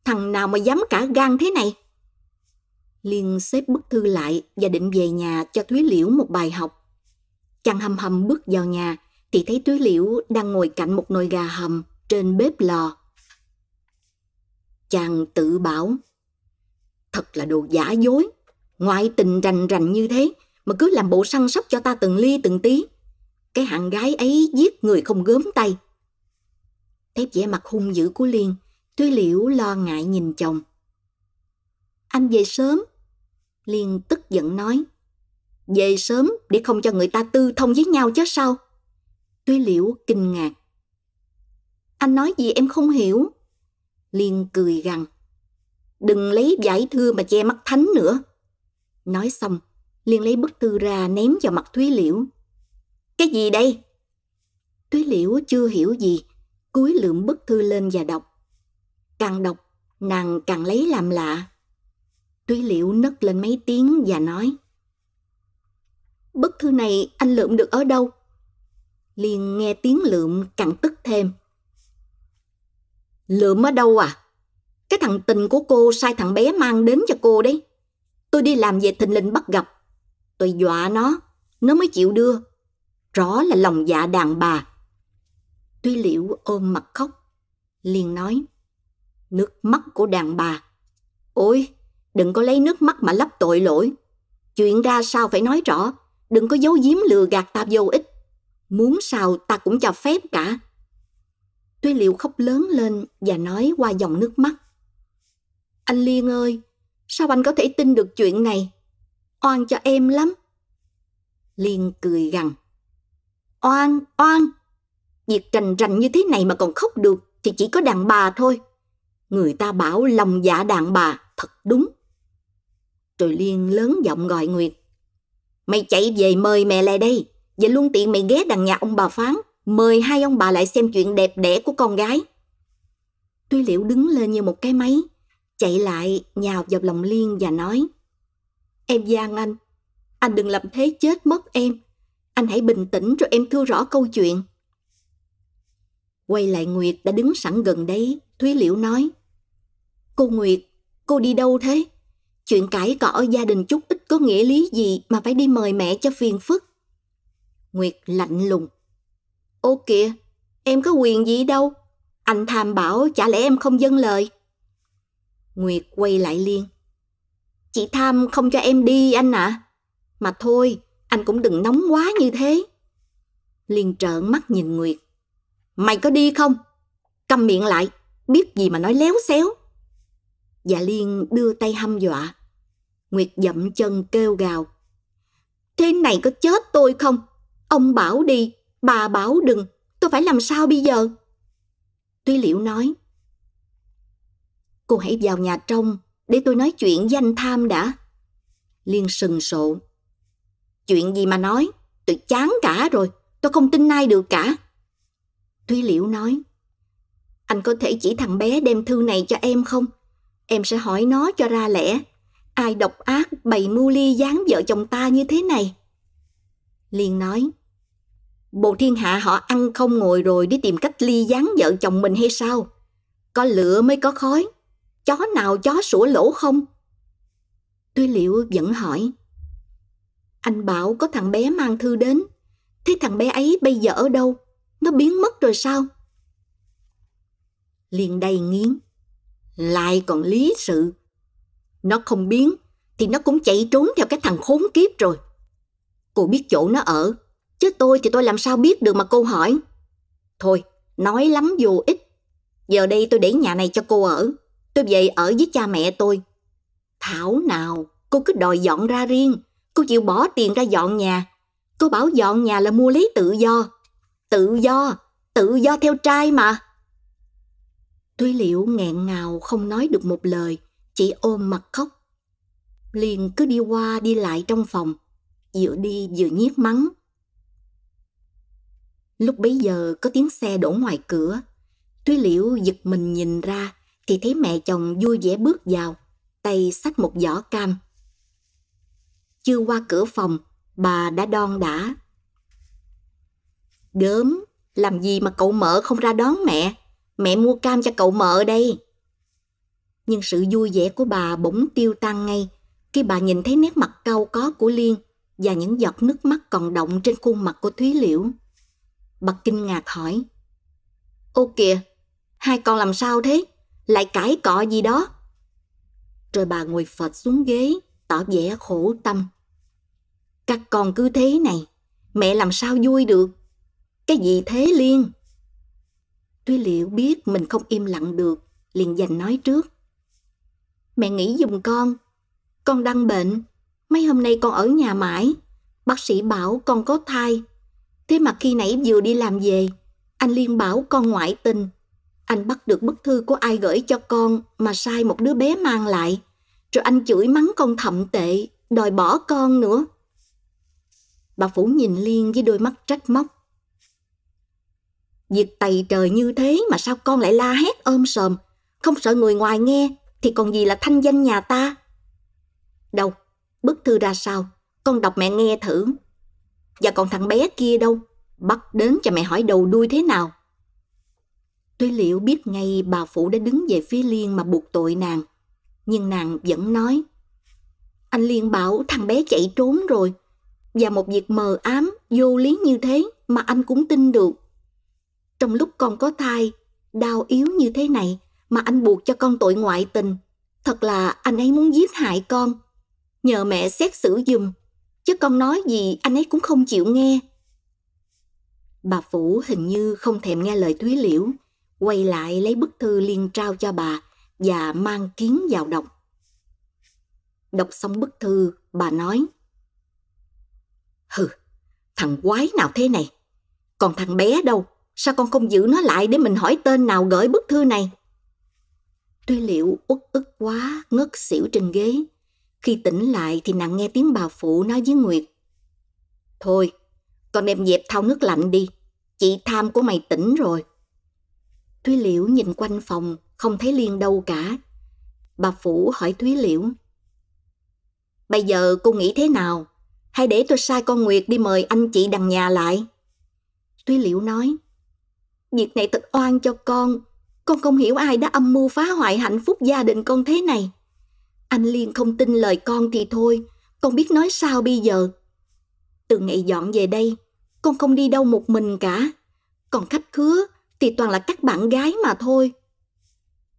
thằng nào mà dám cả gan thế này? Liên xếp bức thư lại và định về nhà cho Thúy Liễu một bài học. Chàng hầm hầm bước vào nhà thì thấy Thúy Liễu đang ngồi cạnh một nồi gà hầm trên bếp lò. Chàng tự bảo, thật là đồ giả dối, ngoại tình rành rành như thế mà cứ làm bộ săn sóc cho ta từng ly từng tí. Cái hạng gái ấy giết người không gớm tay. Thấy vẻ mặt hung dữ của Liên, Thúy Liễu lo ngại nhìn chồng. Anh về sớm. Liên tức giận nói. Về sớm để không cho người ta tư thông với nhau chứ sao? Tuy liễu kinh ngạc. Anh nói gì em không hiểu. Liên cười gằn. Đừng lấy giải thư mà che mắt thánh nữa. Nói xong, Liên lấy bức thư ra ném vào mặt Thúy Liễu. Cái gì đây? Thúy Liễu chưa hiểu gì, cúi lượm bức thư lên và đọc. Càng đọc, nàng càng lấy làm lạ. Thúy liễu nấc lên mấy tiếng và nói Bức thư này anh lượm được ở đâu? Liên nghe tiếng lượm càng tức thêm. Lượm ở đâu à? Cái thằng tình của cô sai thằng bé mang đến cho cô đấy. Tôi đi làm về thình lình bắt gặp. Tôi dọa nó, nó mới chịu đưa. Rõ là lòng dạ đàn bà. Tuy liễu ôm mặt khóc. Liền nói, nước mắt của đàn bà. Ôi, Đừng có lấy nước mắt mà lấp tội lỗi. Chuyện ra sao phải nói rõ. Đừng có giấu giếm lừa gạt ta vô ích. Muốn sao ta cũng cho phép cả. Tuy liệu khóc lớn lên và nói qua dòng nước mắt. Anh Liên ơi, sao anh có thể tin được chuyện này? Oan cho em lắm. Liên cười gằn. Oan, oan. Việc rành rành như thế này mà còn khóc được thì chỉ có đàn bà thôi. Người ta bảo lòng dạ đàn bà thật đúng. Rồi Liên lớn giọng gọi Nguyệt. Mày chạy về mời mẹ lại đây. Và luôn tiện mày ghé đằng nhà ông bà Phán. Mời hai ông bà lại xem chuyện đẹp đẽ của con gái. Tuy Liễu đứng lên như một cái máy. Chạy lại nhào vào lòng Liên và nói. Em gian anh. Anh đừng làm thế chết mất em. Anh hãy bình tĩnh rồi em thưa rõ câu chuyện. Quay lại Nguyệt đã đứng sẵn gần đấy. Thúy Liễu nói. Cô Nguyệt, cô đi đâu thế? Chuyện cãi cọ ở gia đình chút ít có nghĩa lý gì mà phải đi mời mẹ cho phiền phức. Nguyệt lạnh lùng. Ô kìa, em có quyền gì đâu. Anh tham bảo chả lẽ em không dâng lời. Nguyệt quay lại Liên. Chị Tham không cho em đi anh ạ. À. Mà thôi, anh cũng đừng nóng quá như thế. Liên trợn mắt nhìn Nguyệt. Mày có đi không? Cầm miệng lại, biết gì mà nói léo xéo. Dạ Liên đưa tay hăm dọa. Nguyệt dậm chân kêu gào. Thế này có chết tôi không? Ông bảo đi, bà bảo đừng, tôi phải làm sao bây giờ? Tuy Liễu nói. Cô hãy vào nhà trong để tôi nói chuyện danh Tham đã. Liên sừng sộ. Chuyện gì mà nói, tôi chán cả rồi, tôi không tin ai được cả. Tuy Liễu nói. Anh có thể chỉ thằng bé đem thư này cho em không? Em sẽ hỏi nó cho ra lẽ. Ai độc ác bày mưu ly gián vợ chồng ta như thế này? Liên nói, Bộ thiên hạ họ ăn không ngồi rồi đi tìm cách ly gián vợ chồng mình hay sao? Có lửa mới có khói, chó nào chó sủa lỗ không? Tuy liệu vẫn hỏi, Anh bảo có thằng bé mang thư đến, thế thằng bé ấy bây giờ ở đâu? Nó biến mất rồi sao? liền đầy nghiến, lại còn lý sự nó không biến thì nó cũng chạy trốn theo cái thằng khốn kiếp rồi. Cô biết chỗ nó ở, chứ tôi thì tôi làm sao biết được mà cô hỏi. Thôi, nói lắm vô ích. Giờ đây tôi để nhà này cho cô ở. Tôi về ở với cha mẹ tôi. Thảo nào, cô cứ đòi dọn ra riêng. Cô chịu bỏ tiền ra dọn nhà. Cô bảo dọn nhà là mua lấy tự do. Tự do, tự do theo trai mà. Tuy liệu nghẹn ngào không nói được một lời, chỉ ôm mặt khóc. Liền cứ đi qua đi lại trong phòng, vừa đi vừa nhiếc mắng. Lúc bấy giờ có tiếng xe đổ ngoài cửa. thúy liễu giật mình nhìn ra thì thấy mẹ chồng vui vẻ bước vào, tay xách một giỏ cam. Chưa qua cửa phòng, bà đã đon đã. Gớm, làm gì mà cậu mợ không ra đón mẹ? Mẹ mua cam cho cậu mợ đây. Nhưng sự vui vẻ của bà bỗng tiêu tan ngay khi bà nhìn thấy nét mặt cau có của Liên và những giọt nước mắt còn động trên khuôn mặt của Thúy Liễu. Bà kinh ngạc hỏi. Ô kìa, hai con làm sao thế? Lại cãi cọ gì đó? Rồi bà ngồi phật xuống ghế, tỏ vẻ khổ tâm. Các con cứ thế này, mẹ làm sao vui được? Cái gì thế Liên? Tuy liệu biết mình không im lặng được, liền dành nói trước. Mẹ nghĩ dùng con, con đang bệnh, mấy hôm nay con ở nhà mãi. Bác sĩ bảo con có thai. Thế mà khi nãy vừa đi làm về, anh Liên bảo con ngoại tình. Anh bắt được bức thư của ai gửi cho con mà sai một đứa bé mang lại. Rồi anh chửi mắng con thậm tệ, đòi bỏ con nữa. Bà Phủ nhìn Liên với đôi mắt trách móc. Việc tày trời như thế mà sao con lại la hét ôm sờm không sợ người ngoài nghe thì còn gì là thanh danh nhà ta. Đâu, bức thư ra sao, con đọc mẹ nghe thử. Và còn thằng bé kia đâu, bắt đến cho mẹ hỏi đầu đuôi thế nào. Tuy liệu biết ngay bà Phụ đã đứng về phía Liên mà buộc tội nàng, nhưng nàng vẫn nói. Anh Liên bảo thằng bé chạy trốn rồi, và một việc mờ ám, vô lý như thế mà anh cũng tin được. Trong lúc con có thai, đau yếu như thế này mà anh buộc cho con tội ngoại tình. Thật là anh ấy muốn giết hại con. Nhờ mẹ xét xử dùm, chứ con nói gì anh ấy cũng không chịu nghe. Bà Phủ hình như không thèm nghe lời Thúy Liễu, quay lại lấy bức thư liên trao cho bà và mang kiến vào đọc. Đọc xong bức thư, bà nói Hừ, thằng quái nào thế này? Còn thằng bé đâu? Sao con không giữ nó lại để mình hỏi tên nào gửi bức thư này? Tuy liệu uất ức quá, ngất xỉu trên ghế. Khi tỉnh lại thì nàng nghe tiếng bà phụ nói với Nguyệt. Thôi, con đem dẹp thau nước lạnh đi. Chị tham của mày tỉnh rồi. Thúy Liễu nhìn quanh phòng, không thấy Liên đâu cả. Bà Phủ hỏi Thúy Liễu. Bây giờ cô nghĩ thế nào? Hay để tôi sai con Nguyệt đi mời anh chị đằng nhà lại? Thúy Liễu nói. Việc này thật oan cho con. Con không hiểu ai đã âm mưu phá hoại hạnh phúc gia đình con thế này. Anh Liên không tin lời con thì thôi, con biết nói sao bây giờ. Từ ngày dọn về đây, con không đi đâu một mình cả. Còn khách khứa thì toàn là các bạn gái mà thôi.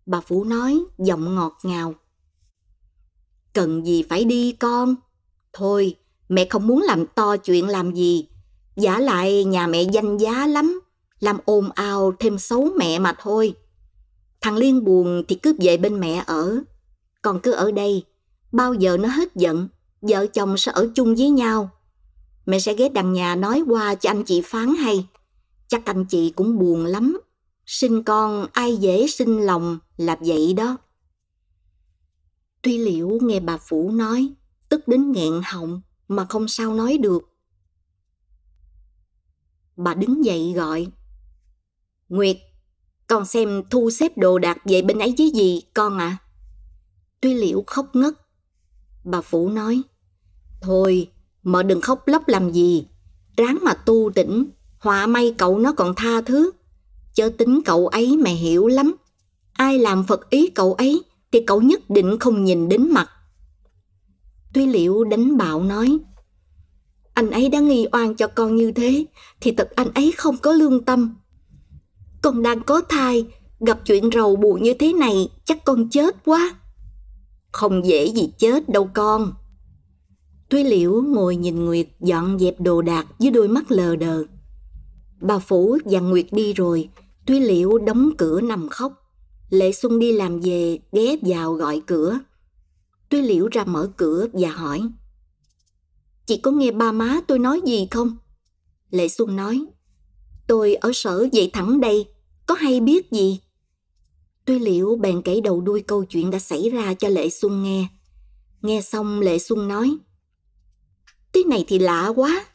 Bà Vũ nói, giọng ngọt ngào. Cần gì phải đi con? Thôi, mẹ không muốn làm to chuyện làm gì. Giả lại nhà mẹ danh giá lắm, làm ồn ào thêm xấu mẹ mà thôi. Thằng Liên buồn thì cứ về bên mẹ ở. Còn cứ ở đây, bao giờ nó hết giận, vợ chồng sẽ ở chung với nhau. Mẹ sẽ ghé đằng nhà nói qua cho anh chị phán hay. Chắc anh chị cũng buồn lắm. Sinh con ai dễ sinh lòng là vậy đó. Tuy liễu nghe bà Phủ nói, tức đến nghẹn họng mà không sao nói được. Bà đứng dậy gọi. Nguyệt, con xem thu xếp đồ đạc về bên ấy với gì con à? Tuy liễu khóc ngất. Bà Phủ nói, Thôi, mợ đừng khóc lóc làm gì. Ráng mà tu tỉnh, họa may cậu nó còn tha thứ. Chớ tính cậu ấy mẹ hiểu lắm. Ai làm Phật ý cậu ấy thì cậu nhất định không nhìn đến mặt. Tuy liễu đánh bạo nói, anh ấy đã nghi oan cho con như thế thì thật anh ấy không có lương tâm. Con đang có thai, gặp chuyện rầu buồn như thế này chắc con chết quá. Không dễ gì chết đâu con. Tuy liễu ngồi nhìn Nguyệt dọn dẹp đồ đạc với đôi mắt lờ đờ. Bà Phủ và Nguyệt đi rồi, Tuy liễu đóng cửa nằm khóc. Lệ Xuân đi làm về ghé vào gọi cửa. Tuy liễu ra mở cửa và hỏi. Chị có nghe ba má tôi nói gì không? Lệ Xuân nói. Tôi ở sở dậy thẳng đây, có hay biết gì? Tuy liễu bèn kể đầu đuôi câu chuyện đã xảy ra cho Lệ Xuân nghe. Nghe xong Lệ Xuân nói. Cái này thì lạ quá,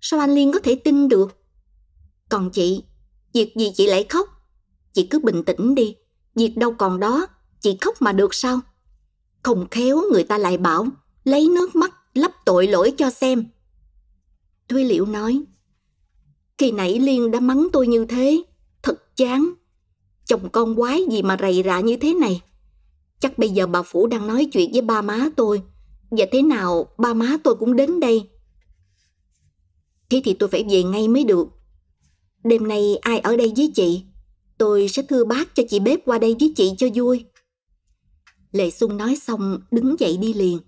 sao anh Liên có thể tin được? Còn chị, việc gì chị lại khóc? Chị cứ bình tĩnh đi, việc đâu còn đó, chị khóc mà được sao? Không khéo người ta lại bảo, lấy nước mắt lấp tội lỗi cho xem. Thúy Liễu nói, khi nãy Liên đã mắng tôi như thế, thật chán. Chồng con quái gì mà rầy rạ như thế này. Chắc bây giờ bà Phủ đang nói chuyện với ba má tôi, và thế nào ba má tôi cũng đến đây. Thế thì tôi phải về ngay mới được. Đêm nay ai ở đây với chị? Tôi sẽ thưa bác cho chị bếp qua đây với chị cho vui. Lệ Xuân nói xong đứng dậy đi liền.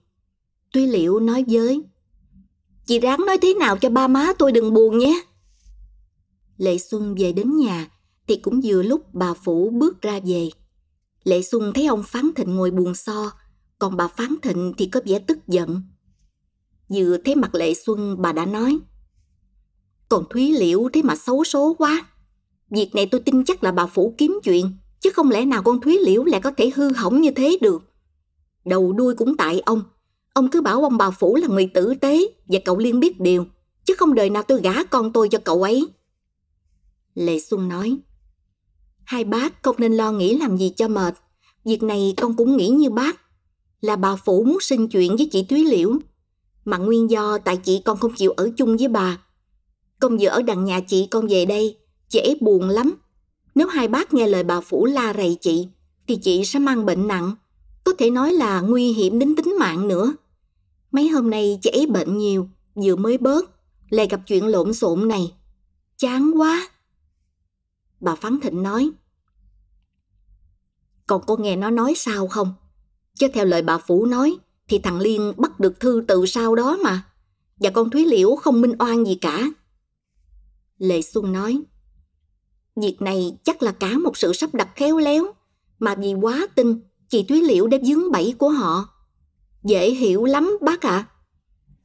Tuy Liệu nói với Chị ráng nói thế nào cho ba má tôi đừng buồn nhé. Lệ Xuân về đến nhà thì cũng vừa lúc bà Phủ bước ra về. Lệ Xuân thấy ông Phán Thịnh ngồi buồn so, còn bà Phán Thịnh thì có vẻ tức giận. Vừa thấy mặt Lệ Xuân bà đã nói Còn Thúy Liễu thế mà xấu số quá. Việc này tôi tin chắc là bà Phủ kiếm chuyện, chứ không lẽ nào con Thúy Liễu lại có thể hư hỏng như thế được. Đầu đuôi cũng tại ông. Ông cứ bảo ông bà Phủ là người tử tế và cậu Liên biết điều, chứ không đời nào tôi gả con tôi cho cậu ấy. Lệ Xuân nói, hai bác không nên lo nghĩ làm gì cho mệt. Việc này con cũng nghĩ như bác, là bà Phủ muốn xin chuyện với chị Thúy Liễu. Mà nguyên do tại chị con không chịu ở chung với bà. Con vừa ở đằng nhà chị con về đây, chị ấy buồn lắm. Nếu hai bác nghe lời bà Phủ la rầy chị, thì chị sẽ mang bệnh nặng. Có thể nói là nguy hiểm đến tính mạng nữa. Mấy hôm nay chị ấy bệnh nhiều, vừa mới bớt, lại gặp chuyện lộn xộn này. Chán quá. Bà Phán Thịnh nói. Còn cô nghe nó nói sao không? Chứ theo lời bà Phủ nói, thì thằng Liên bắt được thư từ sau đó mà. Và con Thúy Liễu không minh oan gì cả. Lệ Xuân nói. Việc này chắc là cả một sự sắp đặt khéo léo, mà vì quá tin chị Thúy Liễu đã dướng bẫy của họ. Dễ hiểu lắm bác ạ. À.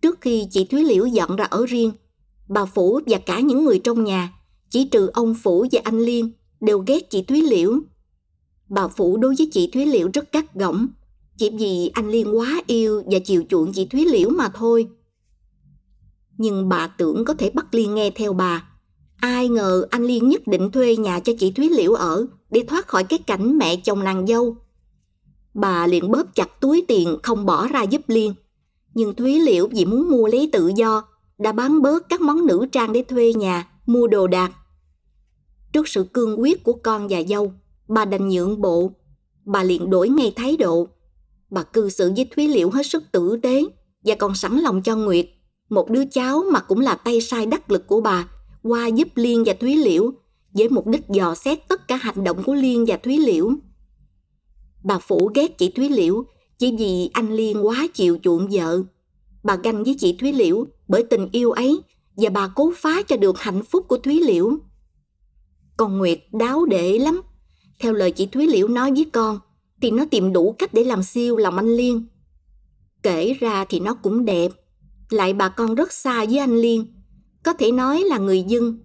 Trước khi chị Thúy Liễu dọn ra ở riêng, bà Phủ và cả những người trong nhà, chỉ trừ ông Phủ và anh Liên, đều ghét chị Thúy Liễu. Bà Phủ đối với chị Thúy Liễu rất cắt gỏng, chỉ vì anh Liên quá yêu và chiều chuộng chị Thúy Liễu mà thôi. Nhưng bà tưởng có thể bắt Liên nghe theo bà. Ai ngờ anh Liên nhất định thuê nhà cho chị Thúy Liễu ở để thoát khỏi cái cảnh mẹ chồng nàng dâu Bà liền bóp chặt túi tiền không bỏ ra giúp Liên. Nhưng Thúy Liễu vì muốn mua lấy tự do, đã bán bớt các món nữ trang để thuê nhà, mua đồ đạc. Trước sự cương quyết của con và dâu, bà đành nhượng bộ. Bà liền đổi ngay thái độ. Bà cư xử với Thúy Liễu hết sức tử tế và còn sẵn lòng cho Nguyệt, một đứa cháu mà cũng là tay sai đắc lực của bà, qua giúp Liên và Thúy Liễu với mục đích dò xét tất cả hành động của Liên và Thúy Liễu. Bà Phủ ghét chị Thúy Liễu chỉ vì anh Liên quá chịu chuộng vợ. Bà ganh với chị Thúy Liễu bởi tình yêu ấy và bà cố phá cho được hạnh phúc của Thúy Liễu con Nguyệt đáo để lắm. Theo lời chị Thúy Liễu nói với con, thì nó tìm đủ cách để làm siêu lòng anh Liên. Kể ra thì nó cũng đẹp, lại bà con rất xa với anh Liên. Có thể nói là người dân.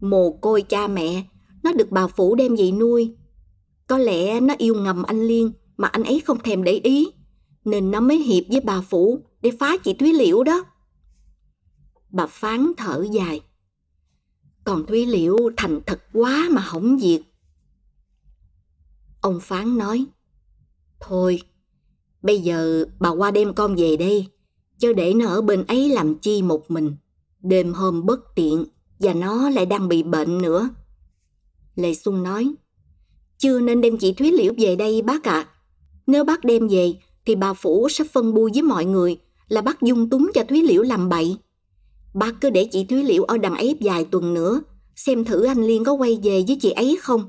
Mồ côi cha mẹ, nó được bà Phủ đem về nuôi có lẽ nó yêu ngầm anh Liên mà anh ấy không thèm để ý, nên nó mới hiệp với bà Phủ để phá chị Thúy Liễu đó. Bà Phán thở dài. Còn Thúy Liễu thành thật quá mà hỏng việc. Ông Phán nói, Thôi, bây giờ bà qua đem con về đây, cho để nó ở bên ấy làm chi một mình. Đêm hôm bất tiện và nó lại đang bị bệnh nữa. Lê Xuân nói, chưa nên đem chị Thúy Liễu về đây bác ạ. À. Nếu bác đem về thì bà Phủ sẽ phân bua với mọi người là bác dung túng cho Thúy Liễu làm bậy. Bác cứ để chị Thúy Liễu ở đằng ấy vài tuần nữa, xem thử anh Liên có quay về với chị ấy không.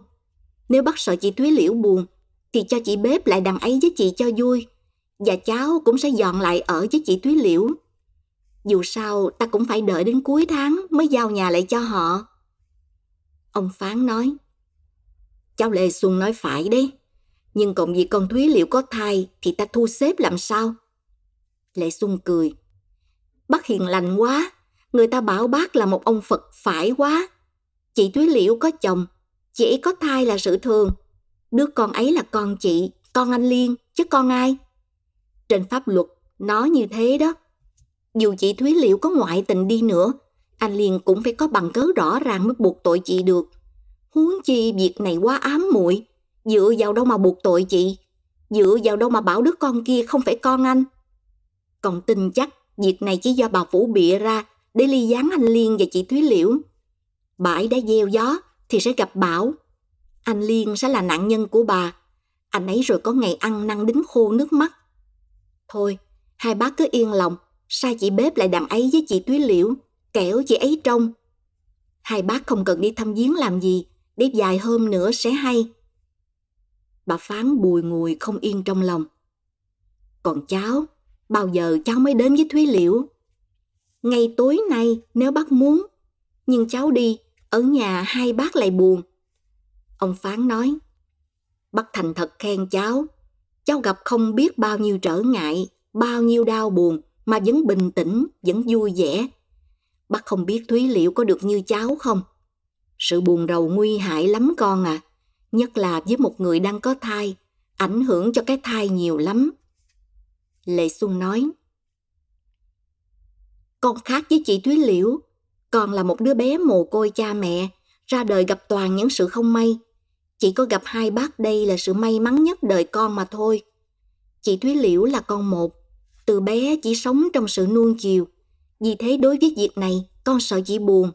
Nếu bác sợ chị Thúy Liễu buồn, thì cho chị bếp lại đằng ấy với chị cho vui. Và cháu cũng sẽ dọn lại ở với chị Thúy Liễu. Dù sao, ta cũng phải đợi đến cuối tháng mới giao nhà lại cho họ. Ông Phán nói, Cháu Lê Xuân nói phải đấy. Nhưng còn vì con Thúy Liễu có thai thì ta thu xếp làm sao? Lệ Xuân cười. Bác hiền lành quá, người ta bảo bác là một ông Phật phải quá. Chị Thúy Liễu có chồng, chị ấy có thai là sự thường. Đứa con ấy là con chị, con anh Liên, chứ con ai? Trên pháp luật, nó như thế đó. Dù chị Thúy Liễu có ngoại tình đi nữa, anh Liên cũng phải có bằng cớ rõ ràng mới buộc tội chị được. Huống chi việc này quá ám muội dựa vào đâu mà buộc tội chị, dựa vào đâu mà bảo đứa con kia không phải con anh. Còn tin chắc việc này chỉ do bà vũ bịa ra để ly gián anh Liên và chị Thúy Liễu. Bãi đã gieo gió thì sẽ gặp bão. Anh Liên sẽ là nạn nhân của bà. Anh ấy rồi có ngày ăn năn đính khô nước mắt. Thôi, hai bác cứ yên lòng, sai chị bếp lại đàn ấy với chị Thúy Liễu, kẻo chị ấy trông. Hai bác không cần đi thăm viếng làm gì, để vài hôm nữa sẽ hay. Bà phán bùi ngùi không yên trong lòng. Còn cháu, bao giờ cháu mới đến với Thúy Liễu? Ngay tối nay nếu bác muốn, nhưng cháu đi, ở nhà hai bác lại buồn. Ông Phán nói, bác thành thật khen cháu, cháu gặp không biết bao nhiêu trở ngại, bao nhiêu đau buồn mà vẫn bình tĩnh, vẫn vui vẻ. Bác không biết Thúy liệu có được như cháu không? Sự buồn rầu nguy hại lắm con à, nhất là với một người đang có thai, ảnh hưởng cho cái thai nhiều lắm. Lệ Xuân nói, con khác với chị Thúy Liễu, con là một đứa bé mồ côi cha mẹ, ra đời gặp toàn những sự không may. Chỉ có gặp hai bác đây là sự may mắn nhất đời con mà thôi. Chị Thúy Liễu là con một, từ bé chỉ sống trong sự nuông chiều. Vì thế đối với việc này, con sợ chị buồn.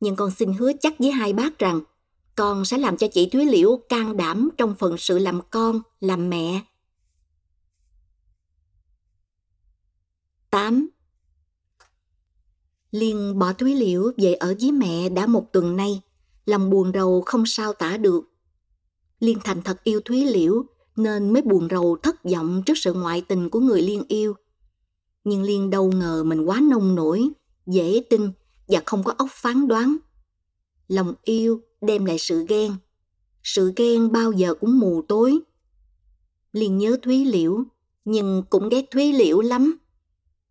Nhưng con xin hứa chắc với hai bác rằng, con sẽ làm cho chị Thúy Liễu can đảm trong phần sự làm con, làm mẹ. 8. Liên bỏ Thúy Liễu về ở với mẹ đã một tuần nay, lòng buồn rầu không sao tả được. Liên thành thật yêu Thúy Liễu nên mới buồn rầu thất vọng trước sự ngoại tình của người Liên yêu. Nhưng Liên đâu ngờ mình quá nông nổi, dễ tin và không có óc phán đoán. Lòng yêu đem lại sự ghen. Sự ghen bao giờ cũng mù tối. Liên nhớ Thúy Liễu, nhưng cũng ghét Thúy Liễu lắm.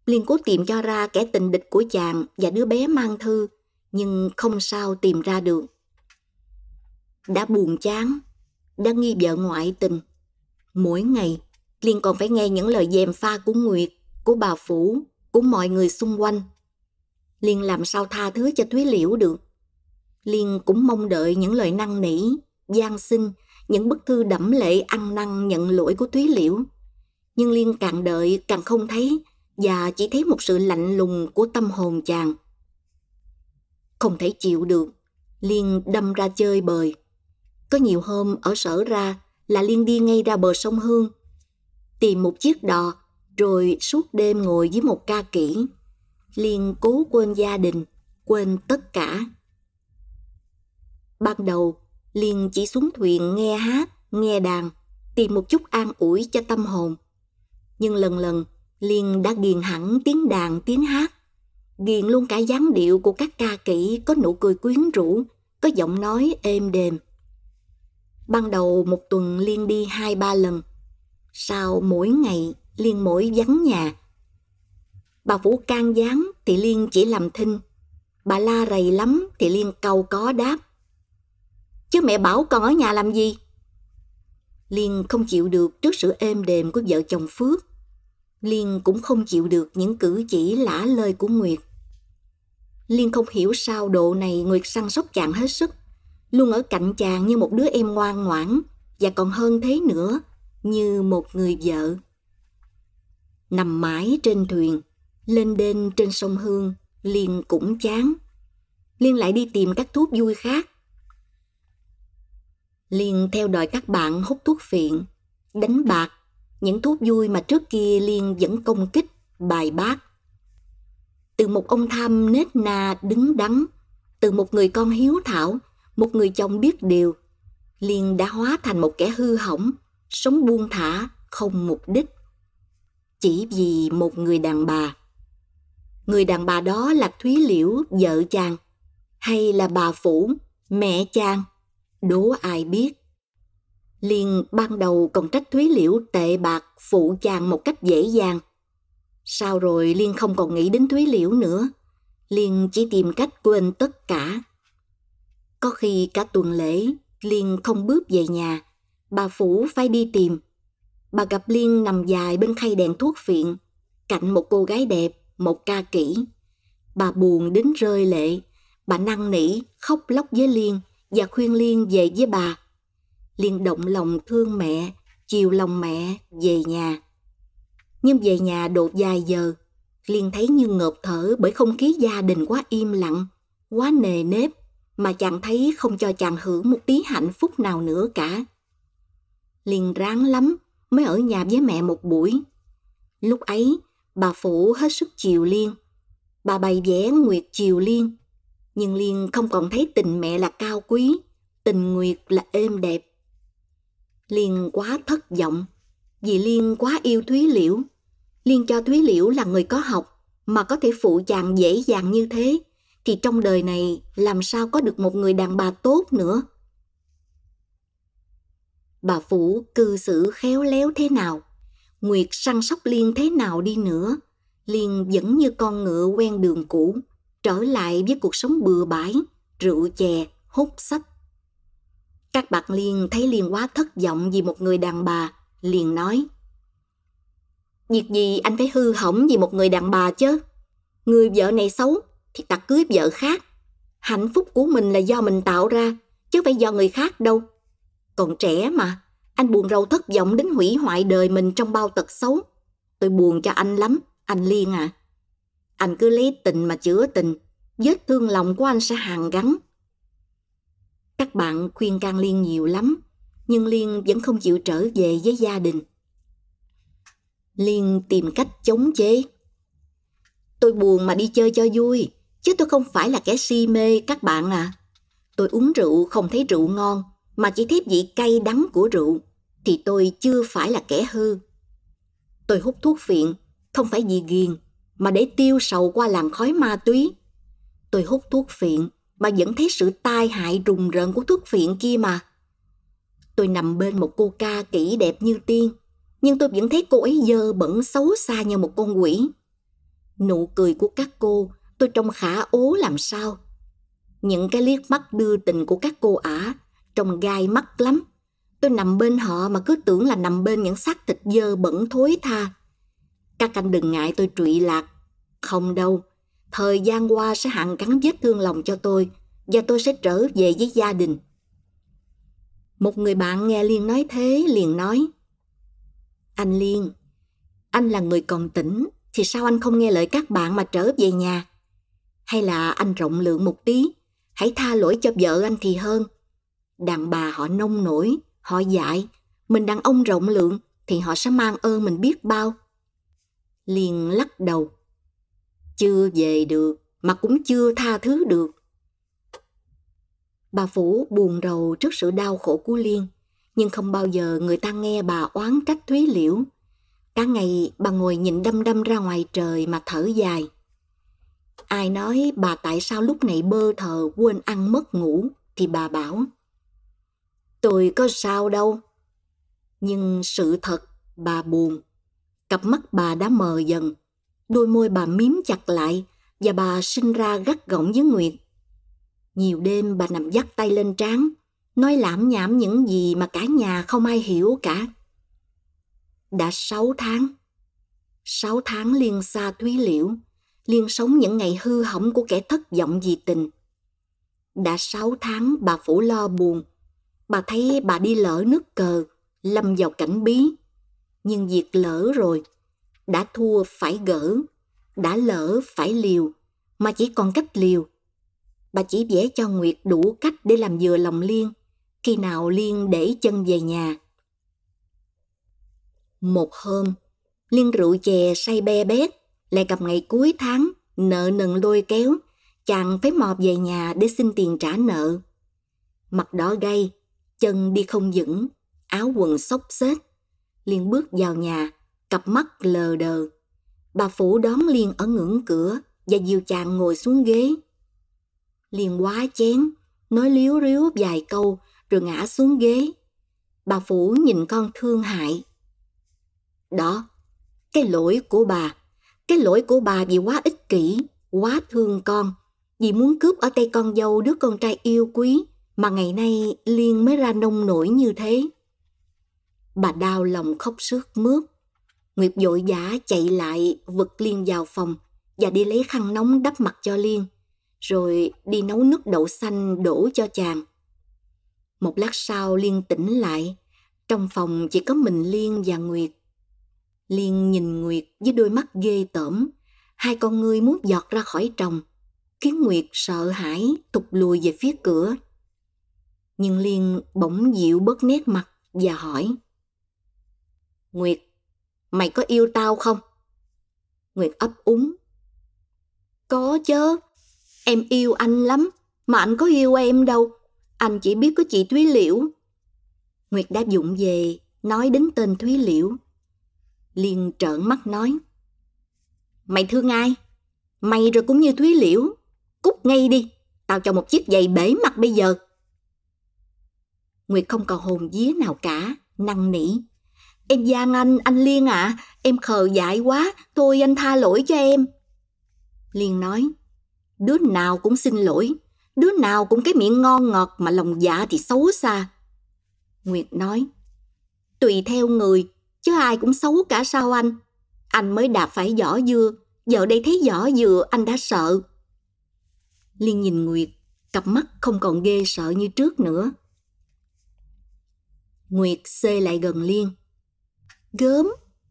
Liên cố tìm cho ra kẻ tình địch của chàng và đứa bé mang thư, nhưng không sao tìm ra được. Đã buồn chán, đã nghi vợ ngoại tình. Mỗi ngày, Liên còn phải nghe những lời dèm pha của Nguyệt, của bà Phủ, của mọi người xung quanh. Liên làm sao tha thứ cho Thúy Liễu được. Liên cũng mong đợi những lời năn nỉ, gian xin, những bức thư đẫm lệ ăn năn nhận lỗi của Thúy Liễu. Nhưng Liên càng đợi càng không thấy và chỉ thấy một sự lạnh lùng của tâm hồn chàng. Không thể chịu được, Liên đâm ra chơi bời. Có nhiều hôm ở sở ra là Liên đi ngay ra bờ sông Hương, tìm một chiếc đò rồi suốt đêm ngồi với một ca kỹ. Liên cố quên gia đình, quên tất cả. Ban đầu, Liên chỉ xuống thuyền nghe hát, nghe đàn, tìm một chút an ủi cho tâm hồn. Nhưng lần lần, Liên đã ghiền hẳn tiếng đàn, tiếng hát. Ghiền luôn cả dáng điệu của các ca kỹ có nụ cười quyến rũ, có giọng nói êm đềm. Ban đầu một tuần Liên đi hai ba lần. Sau mỗi ngày Liên mỗi vắng nhà. Bà Vũ can gián thì Liên chỉ làm thinh. Bà la rầy lắm thì Liên câu có đáp. Chứ mẹ bảo con ở nhà làm gì? Liên không chịu được trước sự êm đềm của vợ chồng Phước. Liên cũng không chịu được những cử chỉ lả lời của Nguyệt. Liên không hiểu sao độ này Nguyệt săn sóc chàng hết sức, luôn ở cạnh chàng như một đứa em ngoan ngoãn và còn hơn thế nữa, như một người vợ. Nằm mãi trên thuyền, lên đên trên sông Hương, Liên cũng chán. Liên lại đi tìm các thuốc vui khác. Liên theo đòi các bạn hút thuốc phiện, đánh bạc, những thú vui mà trước kia Liên vẫn công kích, bài bác. Từ một ông tham nết na đứng đắn, từ một người con hiếu thảo, một người chồng biết điều, Liên đã hóa thành một kẻ hư hỏng, sống buông thả, không mục đích. Chỉ vì một người đàn bà. Người đàn bà đó là Thúy Liễu, vợ chàng, hay là bà Phủ, mẹ chàng, đố ai biết. Liên ban đầu còn trách Thúy Liễu tệ bạc phụ chàng một cách dễ dàng. Sau rồi Liên không còn nghĩ đến Thúy Liễu nữa. Liên chỉ tìm cách quên tất cả. Có khi cả tuần lễ, Liên không bước về nhà. Bà Phủ phải đi tìm. Bà gặp Liên nằm dài bên khay đèn thuốc viện, cạnh một cô gái đẹp, một ca kỹ. Bà buồn đến rơi lệ. Bà năn nỉ, khóc lóc với Liên và khuyên Liên về với bà liền động lòng thương mẹ, chiều lòng mẹ về nhà. Nhưng về nhà đột vài giờ, liền thấy như ngợp thở bởi không khí gia đình quá im lặng, quá nề nếp, mà chàng thấy không cho chàng hưởng một tí hạnh phúc nào nữa cả. liền ráng lắm mới ở nhà với mẹ một buổi. Lúc ấy, bà Phủ hết sức chiều Liên. Bà bày vẽ Nguyệt chiều Liên, nhưng Liên không còn thấy tình mẹ là cao quý, tình Nguyệt là êm đẹp. Liên quá thất vọng, vì Liên quá yêu Thúy Liễu. Liên cho Thúy Liễu là người có học, mà có thể phụ chàng dễ dàng như thế, thì trong đời này làm sao có được một người đàn bà tốt nữa. Bà Phủ cư xử khéo léo thế nào, Nguyệt săn sóc Liên thế nào đi nữa, Liên vẫn như con ngựa quen đường cũ, trở lại với cuộc sống bừa bãi, rượu chè, hút sách. Các bạn Liên thấy Liên quá thất vọng vì một người đàn bà, liền nói. Việc gì anh phải hư hỏng vì một người đàn bà chứ? Người vợ này xấu thì ta cưới vợ khác. Hạnh phúc của mình là do mình tạo ra, chứ phải do người khác đâu. Còn trẻ mà, anh buồn rầu thất vọng đến hủy hoại đời mình trong bao tật xấu. Tôi buồn cho anh lắm, anh Liên à. Anh cứ lấy tình mà chữa tình, vết thương lòng của anh sẽ hàn gắn. Các bạn khuyên can Liên nhiều lắm, nhưng Liên vẫn không chịu trở về với gia đình. Liên tìm cách chống chế. Tôi buồn mà đi chơi cho vui, chứ tôi không phải là kẻ si mê các bạn à. Tôi uống rượu không thấy rượu ngon, mà chỉ thấy vị cay đắng của rượu, thì tôi chưa phải là kẻ hư. Tôi hút thuốc phiện, không phải vì ghiền, mà để tiêu sầu qua làn khói ma túy. Tôi hút thuốc phiện mà vẫn thấy sự tai hại rùng rợn của thuốc phiện kia mà. Tôi nằm bên một cô ca kỹ đẹp như tiên, nhưng tôi vẫn thấy cô ấy dơ bẩn xấu xa như một con quỷ. Nụ cười của các cô, tôi trông khả ố làm sao. Những cái liếc mắt đưa tình của các cô ả, trông gai mắt lắm. Tôi nằm bên họ mà cứ tưởng là nằm bên những xác thịt dơ bẩn thối tha. Các anh đừng ngại tôi trụy lạc. Không đâu, thời gian qua sẽ hạn gắn vết thương lòng cho tôi và tôi sẽ trở về với gia đình. Một người bạn nghe Liên nói thế liền nói Anh Liên, anh là người còn tỉnh thì sao anh không nghe lời các bạn mà trở về nhà? Hay là anh rộng lượng một tí, hãy tha lỗi cho vợ anh thì hơn. Đàn bà họ nông nổi, họ dại, mình đàn ông rộng lượng thì họ sẽ mang ơn mình biết bao. liền lắc đầu. Chưa về được, mà cũng chưa tha thứ được. Bà Phủ buồn rầu trước sự đau khổ của Liên, nhưng không bao giờ người ta nghe bà oán trách Thúy Liễu. Cả ngày bà ngồi nhìn đăm đăm ra ngoài trời mà thở dài. Ai nói bà tại sao lúc này bơ thờ quên ăn mất ngủ thì bà bảo Tôi có sao đâu. Nhưng sự thật bà buồn. Cặp mắt bà đã mờ dần, đôi môi bà mím chặt lại và bà sinh ra gắt gỏng với Nguyệt. Nhiều đêm bà nằm dắt tay lên trán, nói lãm nhảm những gì mà cả nhà không ai hiểu cả. Đã sáu tháng, sáu tháng liên xa Thúy Liễu, liên sống những ngày hư hỏng của kẻ thất vọng vì tình. Đã sáu tháng bà phủ lo buồn, bà thấy bà đi lỡ nước cờ, lâm vào cảnh bí. Nhưng việc lỡ rồi, đã thua phải gỡ, đã lỡ phải liều, mà chỉ còn cách liều. Bà chỉ vẽ cho Nguyệt đủ cách để làm vừa lòng Liên, khi nào Liên để chân về nhà. Một hôm, Liên rượu chè say be bét, lại gặp ngày cuối tháng, nợ nần lôi kéo, chàng phải mò về nhà để xin tiền trả nợ. Mặt đỏ gay, chân đi không vững, áo quần xốc xếch. Liên bước vào nhà, cặp mắt lờ đờ. Bà Phủ đón Liên ở ngưỡng cửa và dìu chàng ngồi xuống ghế. Liên quá chén, nói liếu riếu vài câu rồi ngã xuống ghế. Bà Phủ nhìn con thương hại. Đó, cái lỗi của bà, cái lỗi của bà vì quá ích kỷ, quá thương con, vì muốn cướp ở tay con dâu đứa con trai yêu quý mà ngày nay Liên mới ra nông nổi như thế. Bà đau lòng khóc sướt mướt. Nguyệt vội vã chạy lại vực Liên vào phòng và đi lấy khăn nóng đắp mặt cho Liên, rồi đi nấu nước đậu xanh đổ cho chàng. Một lát sau Liên tỉnh lại, trong phòng chỉ có mình Liên và Nguyệt. Liên nhìn Nguyệt với đôi mắt ghê tởm, hai con ngươi muốn giọt ra khỏi tròng, khiến Nguyệt sợ hãi tụt lùi về phía cửa. Nhưng Liên bỗng dịu bớt nét mặt và hỏi. Nguyệt, mày có yêu tao không? Nguyệt ấp úng. Có chứ, em yêu anh lắm, mà anh có yêu em đâu. Anh chỉ biết có chị Thúy Liễu. Nguyệt đã dụng về, nói đến tên Thúy Liễu. Liên trợn mắt nói. Mày thương ai? Mày rồi cũng như Thúy Liễu. Cút ngay đi, tao cho một chiếc giày bể mặt bây giờ. Nguyệt không còn hồn vía nào cả, năn nỉ. Em gian anh, anh Liên ạ, à, em khờ dại quá, thôi anh tha lỗi cho em. Liên nói, đứa nào cũng xin lỗi, đứa nào cũng cái miệng ngon ngọt mà lòng dạ thì xấu xa. Nguyệt nói, tùy theo người, chứ ai cũng xấu cả sao anh. Anh mới đạp phải giỏ dưa, giờ đây thấy giỏ dừa anh đã sợ. Liên nhìn Nguyệt, cặp mắt không còn ghê sợ như trước nữa. Nguyệt xê lại gần Liên. Gớm,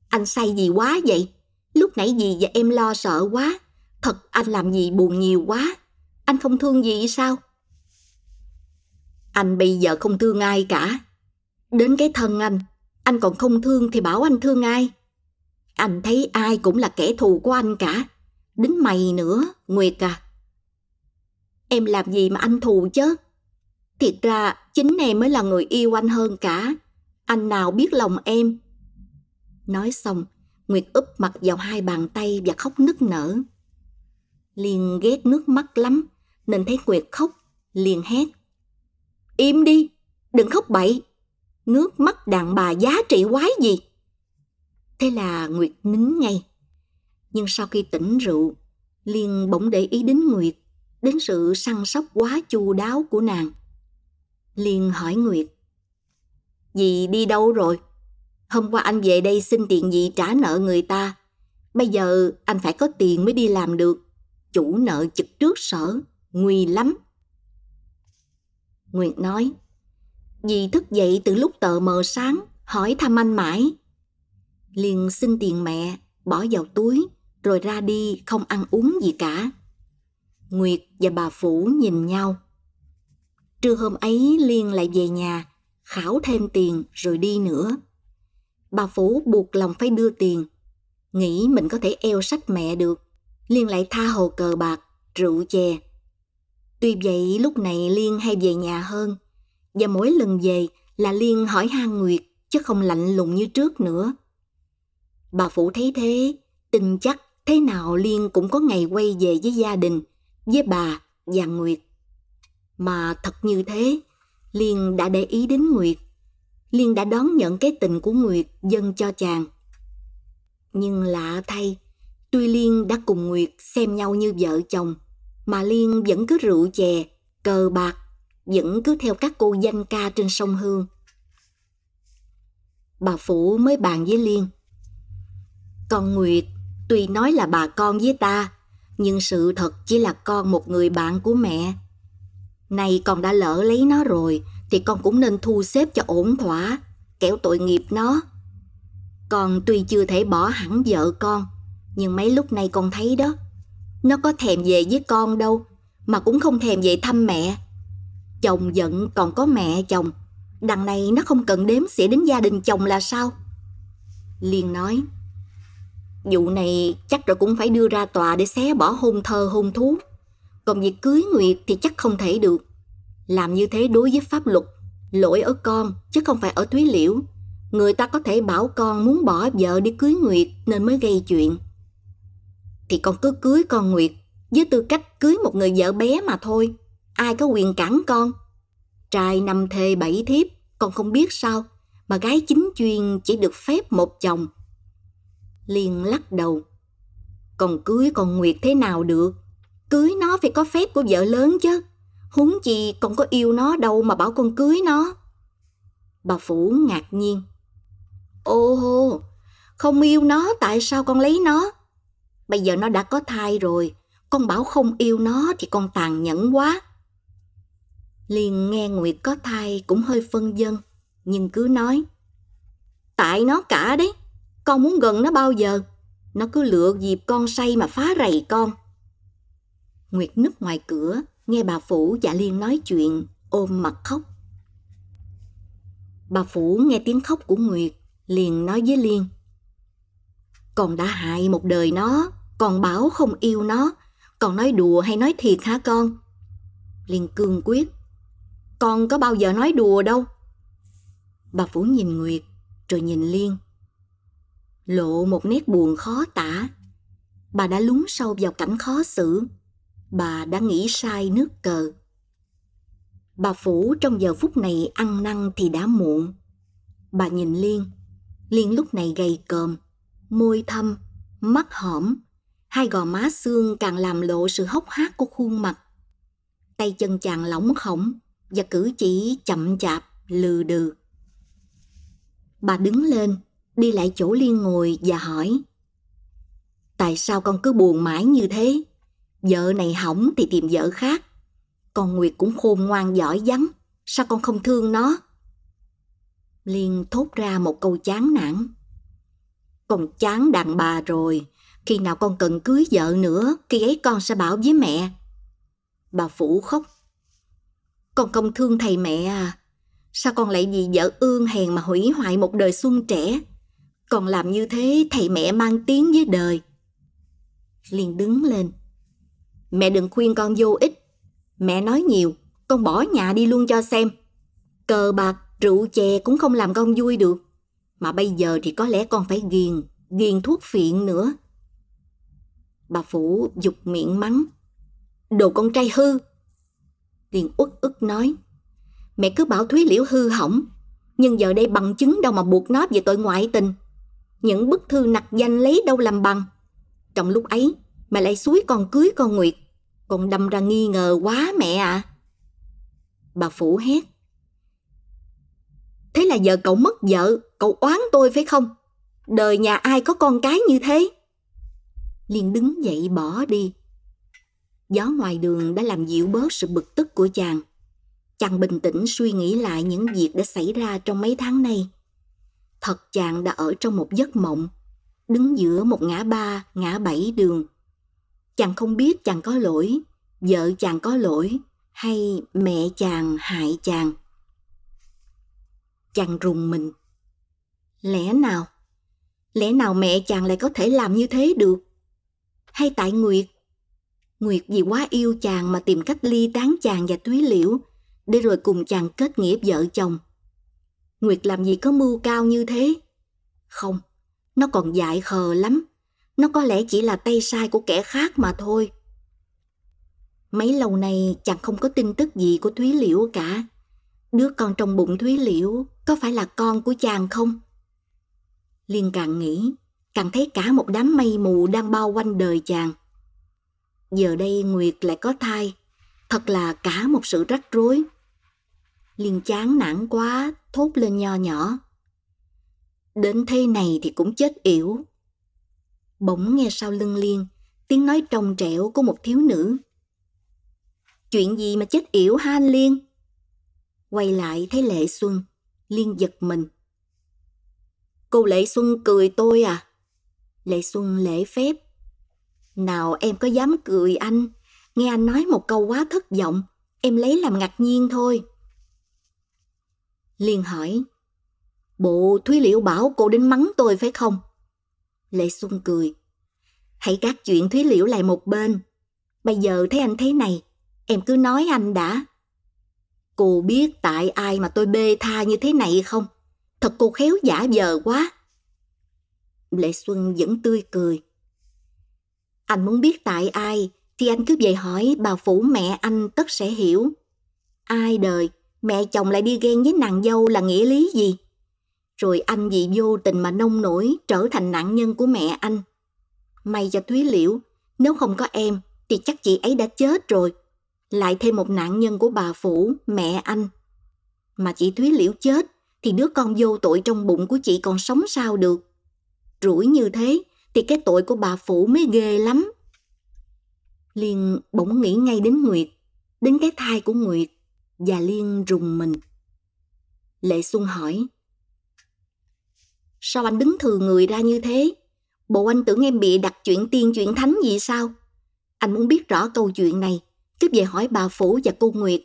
anh say gì quá vậy? Lúc nãy gì và em lo sợ quá. Thật anh làm gì buồn nhiều quá. Anh không thương gì sao? Anh bây giờ không thương ai cả. Đến cái thân anh, anh còn không thương thì bảo anh thương ai? Anh thấy ai cũng là kẻ thù của anh cả. Đến mày nữa, Nguyệt à. Em làm gì mà anh thù chứ? Thiệt ra chính em mới là người yêu anh hơn cả. Anh nào biết lòng em. Nói xong, Nguyệt úp mặt vào hai bàn tay và khóc nức nở. Liên ghét nước mắt lắm, nên thấy Nguyệt khóc, liền hét. Im đi, đừng khóc bậy. Nước mắt đàn bà giá trị quái gì? Thế là Nguyệt nín ngay. Nhưng sau khi tỉnh rượu, Liên bỗng để ý đến Nguyệt, đến sự săn sóc quá chu đáo của nàng. Liên hỏi Nguyệt. Dì đi đâu rồi? Hôm qua anh về đây xin tiền gì trả nợ người ta. Bây giờ anh phải có tiền mới đi làm được. Chủ nợ trực trước sở, nguy lắm. Nguyệt nói, dì thức dậy từ lúc tờ mờ sáng, hỏi thăm anh mãi. Liền xin tiền mẹ, bỏ vào túi, rồi ra đi không ăn uống gì cả. Nguyệt và bà Phủ nhìn nhau. Trưa hôm ấy Liên lại về nhà, khảo thêm tiền rồi đi nữa. Bà Phủ buộc lòng phải đưa tiền, nghĩ mình có thể eo sách mẹ được. Liên lại tha hồ cờ bạc, rượu chè. Tuy vậy lúc này Liên hay về nhà hơn, và mỗi lần về là Liên hỏi han Nguyệt chứ không lạnh lùng như trước nữa. Bà Phủ thấy thế, tin chắc thế nào Liên cũng có ngày quay về với gia đình, với bà và Nguyệt. Mà thật như thế, Liên đã để ý đến Nguyệt. Liên đã đón nhận cái tình của Nguyệt dâng cho chàng. Nhưng lạ thay, tuy Liên đã cùng Nguyệt xem nhau như vợ chồng, mà Liên vẫn cứ rượu chè, cờ bạc, vẫn cứ theo các cô danh ca trên sông Hương. Bà Phủ mới bàn với Liên. Con Nguyệt tuy nói là bà con với ta, nhưng sự thật chỉ là con một người bạn của mẹ. nay con đã lỡ lấy nó rồi thì con cũng nên thu xếp cho ổn thỏa, kẻo tội nghiệp nó. Con tuy chưa thể bỏ hẳn vợ con, nhưng mấy lúc này con thấy đó, nó có thèm về với con đâu, mà cũng không thèm về thăm mẹ. Chồng giận còn có mẹ chồng, đằng này nó không cần đếm xỉa đến gia đình chồng là sao? Liên nói, vụ này chắc rồi cũng phải đưa ra tòa để xé bỏ hôn thơ hôn thú. Còn việc cưới Nguyệt thì chắc không thể được. Làm như thế đối với pháp luật, lỗi ở con chứ không phải ở Thúy Liễu. Người ta có thể bảo con muốn bỏ vợ đi cưới Nguyệt nên mới gây chuyện. Thì con cứ cưới con Nguyệt với tư cách cưới một người vợ bé mà thôi. Ai có quyền cản con? Trai năm thê bảy thiếp, con không biết sao. mà gái chính chuyên chỉ được phép một chồng. Liên lắc đầu. Còn cưới con Nguyệt thế nào được? Cưới nó phải có phép của vợ lớn chứ. Huống chi con có yêu nó đâu mà bảo con cưới nó. Bà Phủ ngạc nhiên. Ô hô, không yêu nó tại sao con lấy nó? Bây giờ nó đã có thai rồi, con bảo không yêu nó thì con tàn nhẫn quá. Liền nghe Nguyệt có thai cũng hơi phân dân, nhưng cứ nói. Tại nó cả đấy, con muốn gần nó bao giờ? Nó cứ lựa dịp con say mà phá rầy con. Nguyệt núp ngoài cửa, nghe bà Phủ dạ Liên nói chuyện, ôm mặt khóc. Bà Phủ nghe tiếng khóc của Nguyệt, liền nói với Liên. Con đã hại một đời nó, còn bảo không yêu nó, còn nói đùa hay nói thiệt hả con? Liên cương quyết. Con có bao giờ nói đùa đâu. Bà Phủ nhìn Nguyệt, rồi nhìn Liên. Lộ một nét buồn khó tả. Bà đã lún sâu vào cảnh khó xử. Bà đã nghĩ sai nước cờ. Bà Phủ trong giờ phút này ăn năn thì đã muộn. Bà nhìn Liên. Liên lúc này gầy còm, môi thâm, mắt hõm, hai gò má xương càng làm lộ sự hốc hác của khuôn mặt. Tay chân chàng lỏng khổng và cử chỉ chậm chạp, lừ đừ. Bà đứng lên, đi lại chỗ Liên ngồi và hỏi. Tại sao con cứ buồn mãi như thế? Vợ này hỏng thì tìm vợ khác. Còn Nguyệt cũng khôn ngoan giỏi vắng, sao con không thương nó? Liên thốt ra một câu chán nản. Con chán đàn bà rồi, khi nào con cần cưới vợ nữa, khi ấy con sẽ bảo với mẹ. Bà Phủ khóc. Con không thương thầy mẹ à, sao con lại vì vợ ương hèn mà hủy hoại một đời xuân trẻ? Còn làm như thế thầy mẹ mang tiếng với đời. Liên đứng lên. Mẹ đừng khuyên con vô ích. Mẹ nói nhiều, con bỏ nhà đi luôn cho xem. Cờ bạc, rượu chè cũng không làm con vui được. Mà bây giờ thì có lẽ con phải ghiền, ghiền thuốc phiện nữa. Bà Phủ dục miệng mắng. Đồ con trai hư. Liền uất ức nói. Mẹ cứ bảo Thúy Liễu hư hỏng. Nhưng giờ đây bằng chứng đâu mà buộc nó về tội ngoại tình. Những bức thư nặc danh lấy đâu làm bằng. Trong lúc ấy, mẹ lại suối con cưới con Nguyệt. Con đâm ra nghi ngờ quá mẹ ạ. À. Bà Phủ hét. Thế là giờ cậu mất vợ, cậu oán tôi phải không? Đời nhà ai có con cái như thế? liền đứng dậy bỏ đi. Gió ngoài đường đã làm dịu bớt sự bực tức của chàng. Chàng bình tĩnh suy nghĩ lại những việc đã xảy ra trong mấy tháng nay. Thật chàng đã ở trong một giấc mộng, đứng giữa một ngã ba, ngã bảy đường. Chàng không biết chàng có lỗi, vợ chàng có lỗi, hay mẹ chàng hại chàng. Chàng rùng mình. Lẽ nào? Lẽ nào mẹ chàng lại có thể làm như thế được? hay tại Nguyệt? Nguyệt vì quá yêu chàng mà tìm cách ly tán chàng và Túy Liễu để rồi cùng chàng kết nghĩa vợ chồng. Nguyệt làm gì có mưu cao như thế? Không, nó còn dại khờ lắm. Nó có lẽ chỉ là tay sai của kẻ khác mà thôi. Mấy lâu nay chàng không có tin tức gì của Thúy Liễu cả. Đứa con trong bụng Thúy Liễu có phải là con của chàng không? Liên càng nghĩ, càng thấy cả một đám mây mù đang bao quanh đời chàng. Giờ đây Nguyệt lại có thai, thật là cả một sự rắc rối. Liên chán nản quá, thốt lên nho nhỏ. Đến thế này thì cũng chết yểu. Bỗng nghe sau lưng Liên, tiếng nói trong trẻo của một thiếu nữ. Chuyện gì mà chết yểu ha anh Liên? Quay lại thấy Lệ Xuân, Liên giật mình. Cô Lệ Xuân cười tôi à? Lệ Xuân lễ phép. Nào em có dám cười anh, nghe anh nói một câu quá thất vọng, em lấy làm ngạc nhiên thôi. Liên hỏi, bộ Thúy Liễu bảo cô đến mắng tôi phải không? Lệ Xuân cười, hãy gác chuyện Thúy Liễu lại một bên. Bây giờ thấy anh thế này, em cứ nói anh đã. Cô biết tại ai mà tôi bê tha như thế này không? Thật cô khéo giả vờ quá. Lệ Xuân vẫn tươi cười. Anh muốn biết tại ai thì anh cứ về hỏi bà phủ mẹ anh tất sẽ hiểu. Ai đời, mẹ chồng lại đi ghen với nàng dâu là nghĩa lý gì? Rồi anh vì vô tình mà nông nổi trở thành nạn nhân của mẹ anh. May cho Thúy Liễu, nếu không có em thì chắc chị ấy đã chết rồi. Lại thêm một nạn nhân của bà Phủ, mẹ anh. Mà chị Thúy Liễu chết thì đứa con vô tội trong bụng của chị còn sống sao được. Rủi như thế thì cái tội của bà Phủ mới ghê lắm. Liên bỗng nghĩ ngay đến Nguyệt, đến cái thai của Nguyệt, và Liên rùng mình. Lệ Xuân hỏi, Sao anh đứng thừa người ra như thế? Bộ anh tưởng em bị đặt chuyện tiên chuyện thánh gì sao? Anh muốn biết rõ câu chuyện này, cứ về hỏi bà Phủ và cô Nguyệt.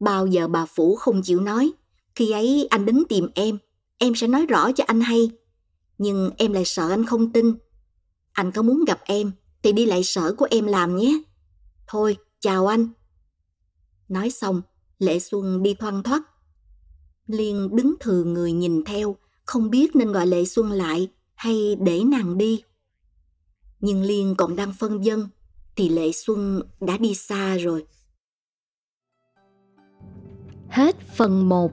Bao giờ bà Phủ không chịu nói, khi ấy anh đến tìm em, em sẽ nói rõ cho anh hay. Nhưng em lại sợ anh không tin. Anh có muốn gặp em thì đi lại sở của em làm nhé. Thôi, chào anh. Nói xong, Lệ Xuân đi thoăn thoắt. Liên đứng thừa người nhìn theo, không biết nên gọi Lệ Xuân lại hay để nàng đi. Nhưng Liên còn đang phân dân, thì Lệ Xuân đã đi xa rồi. Hết phần 1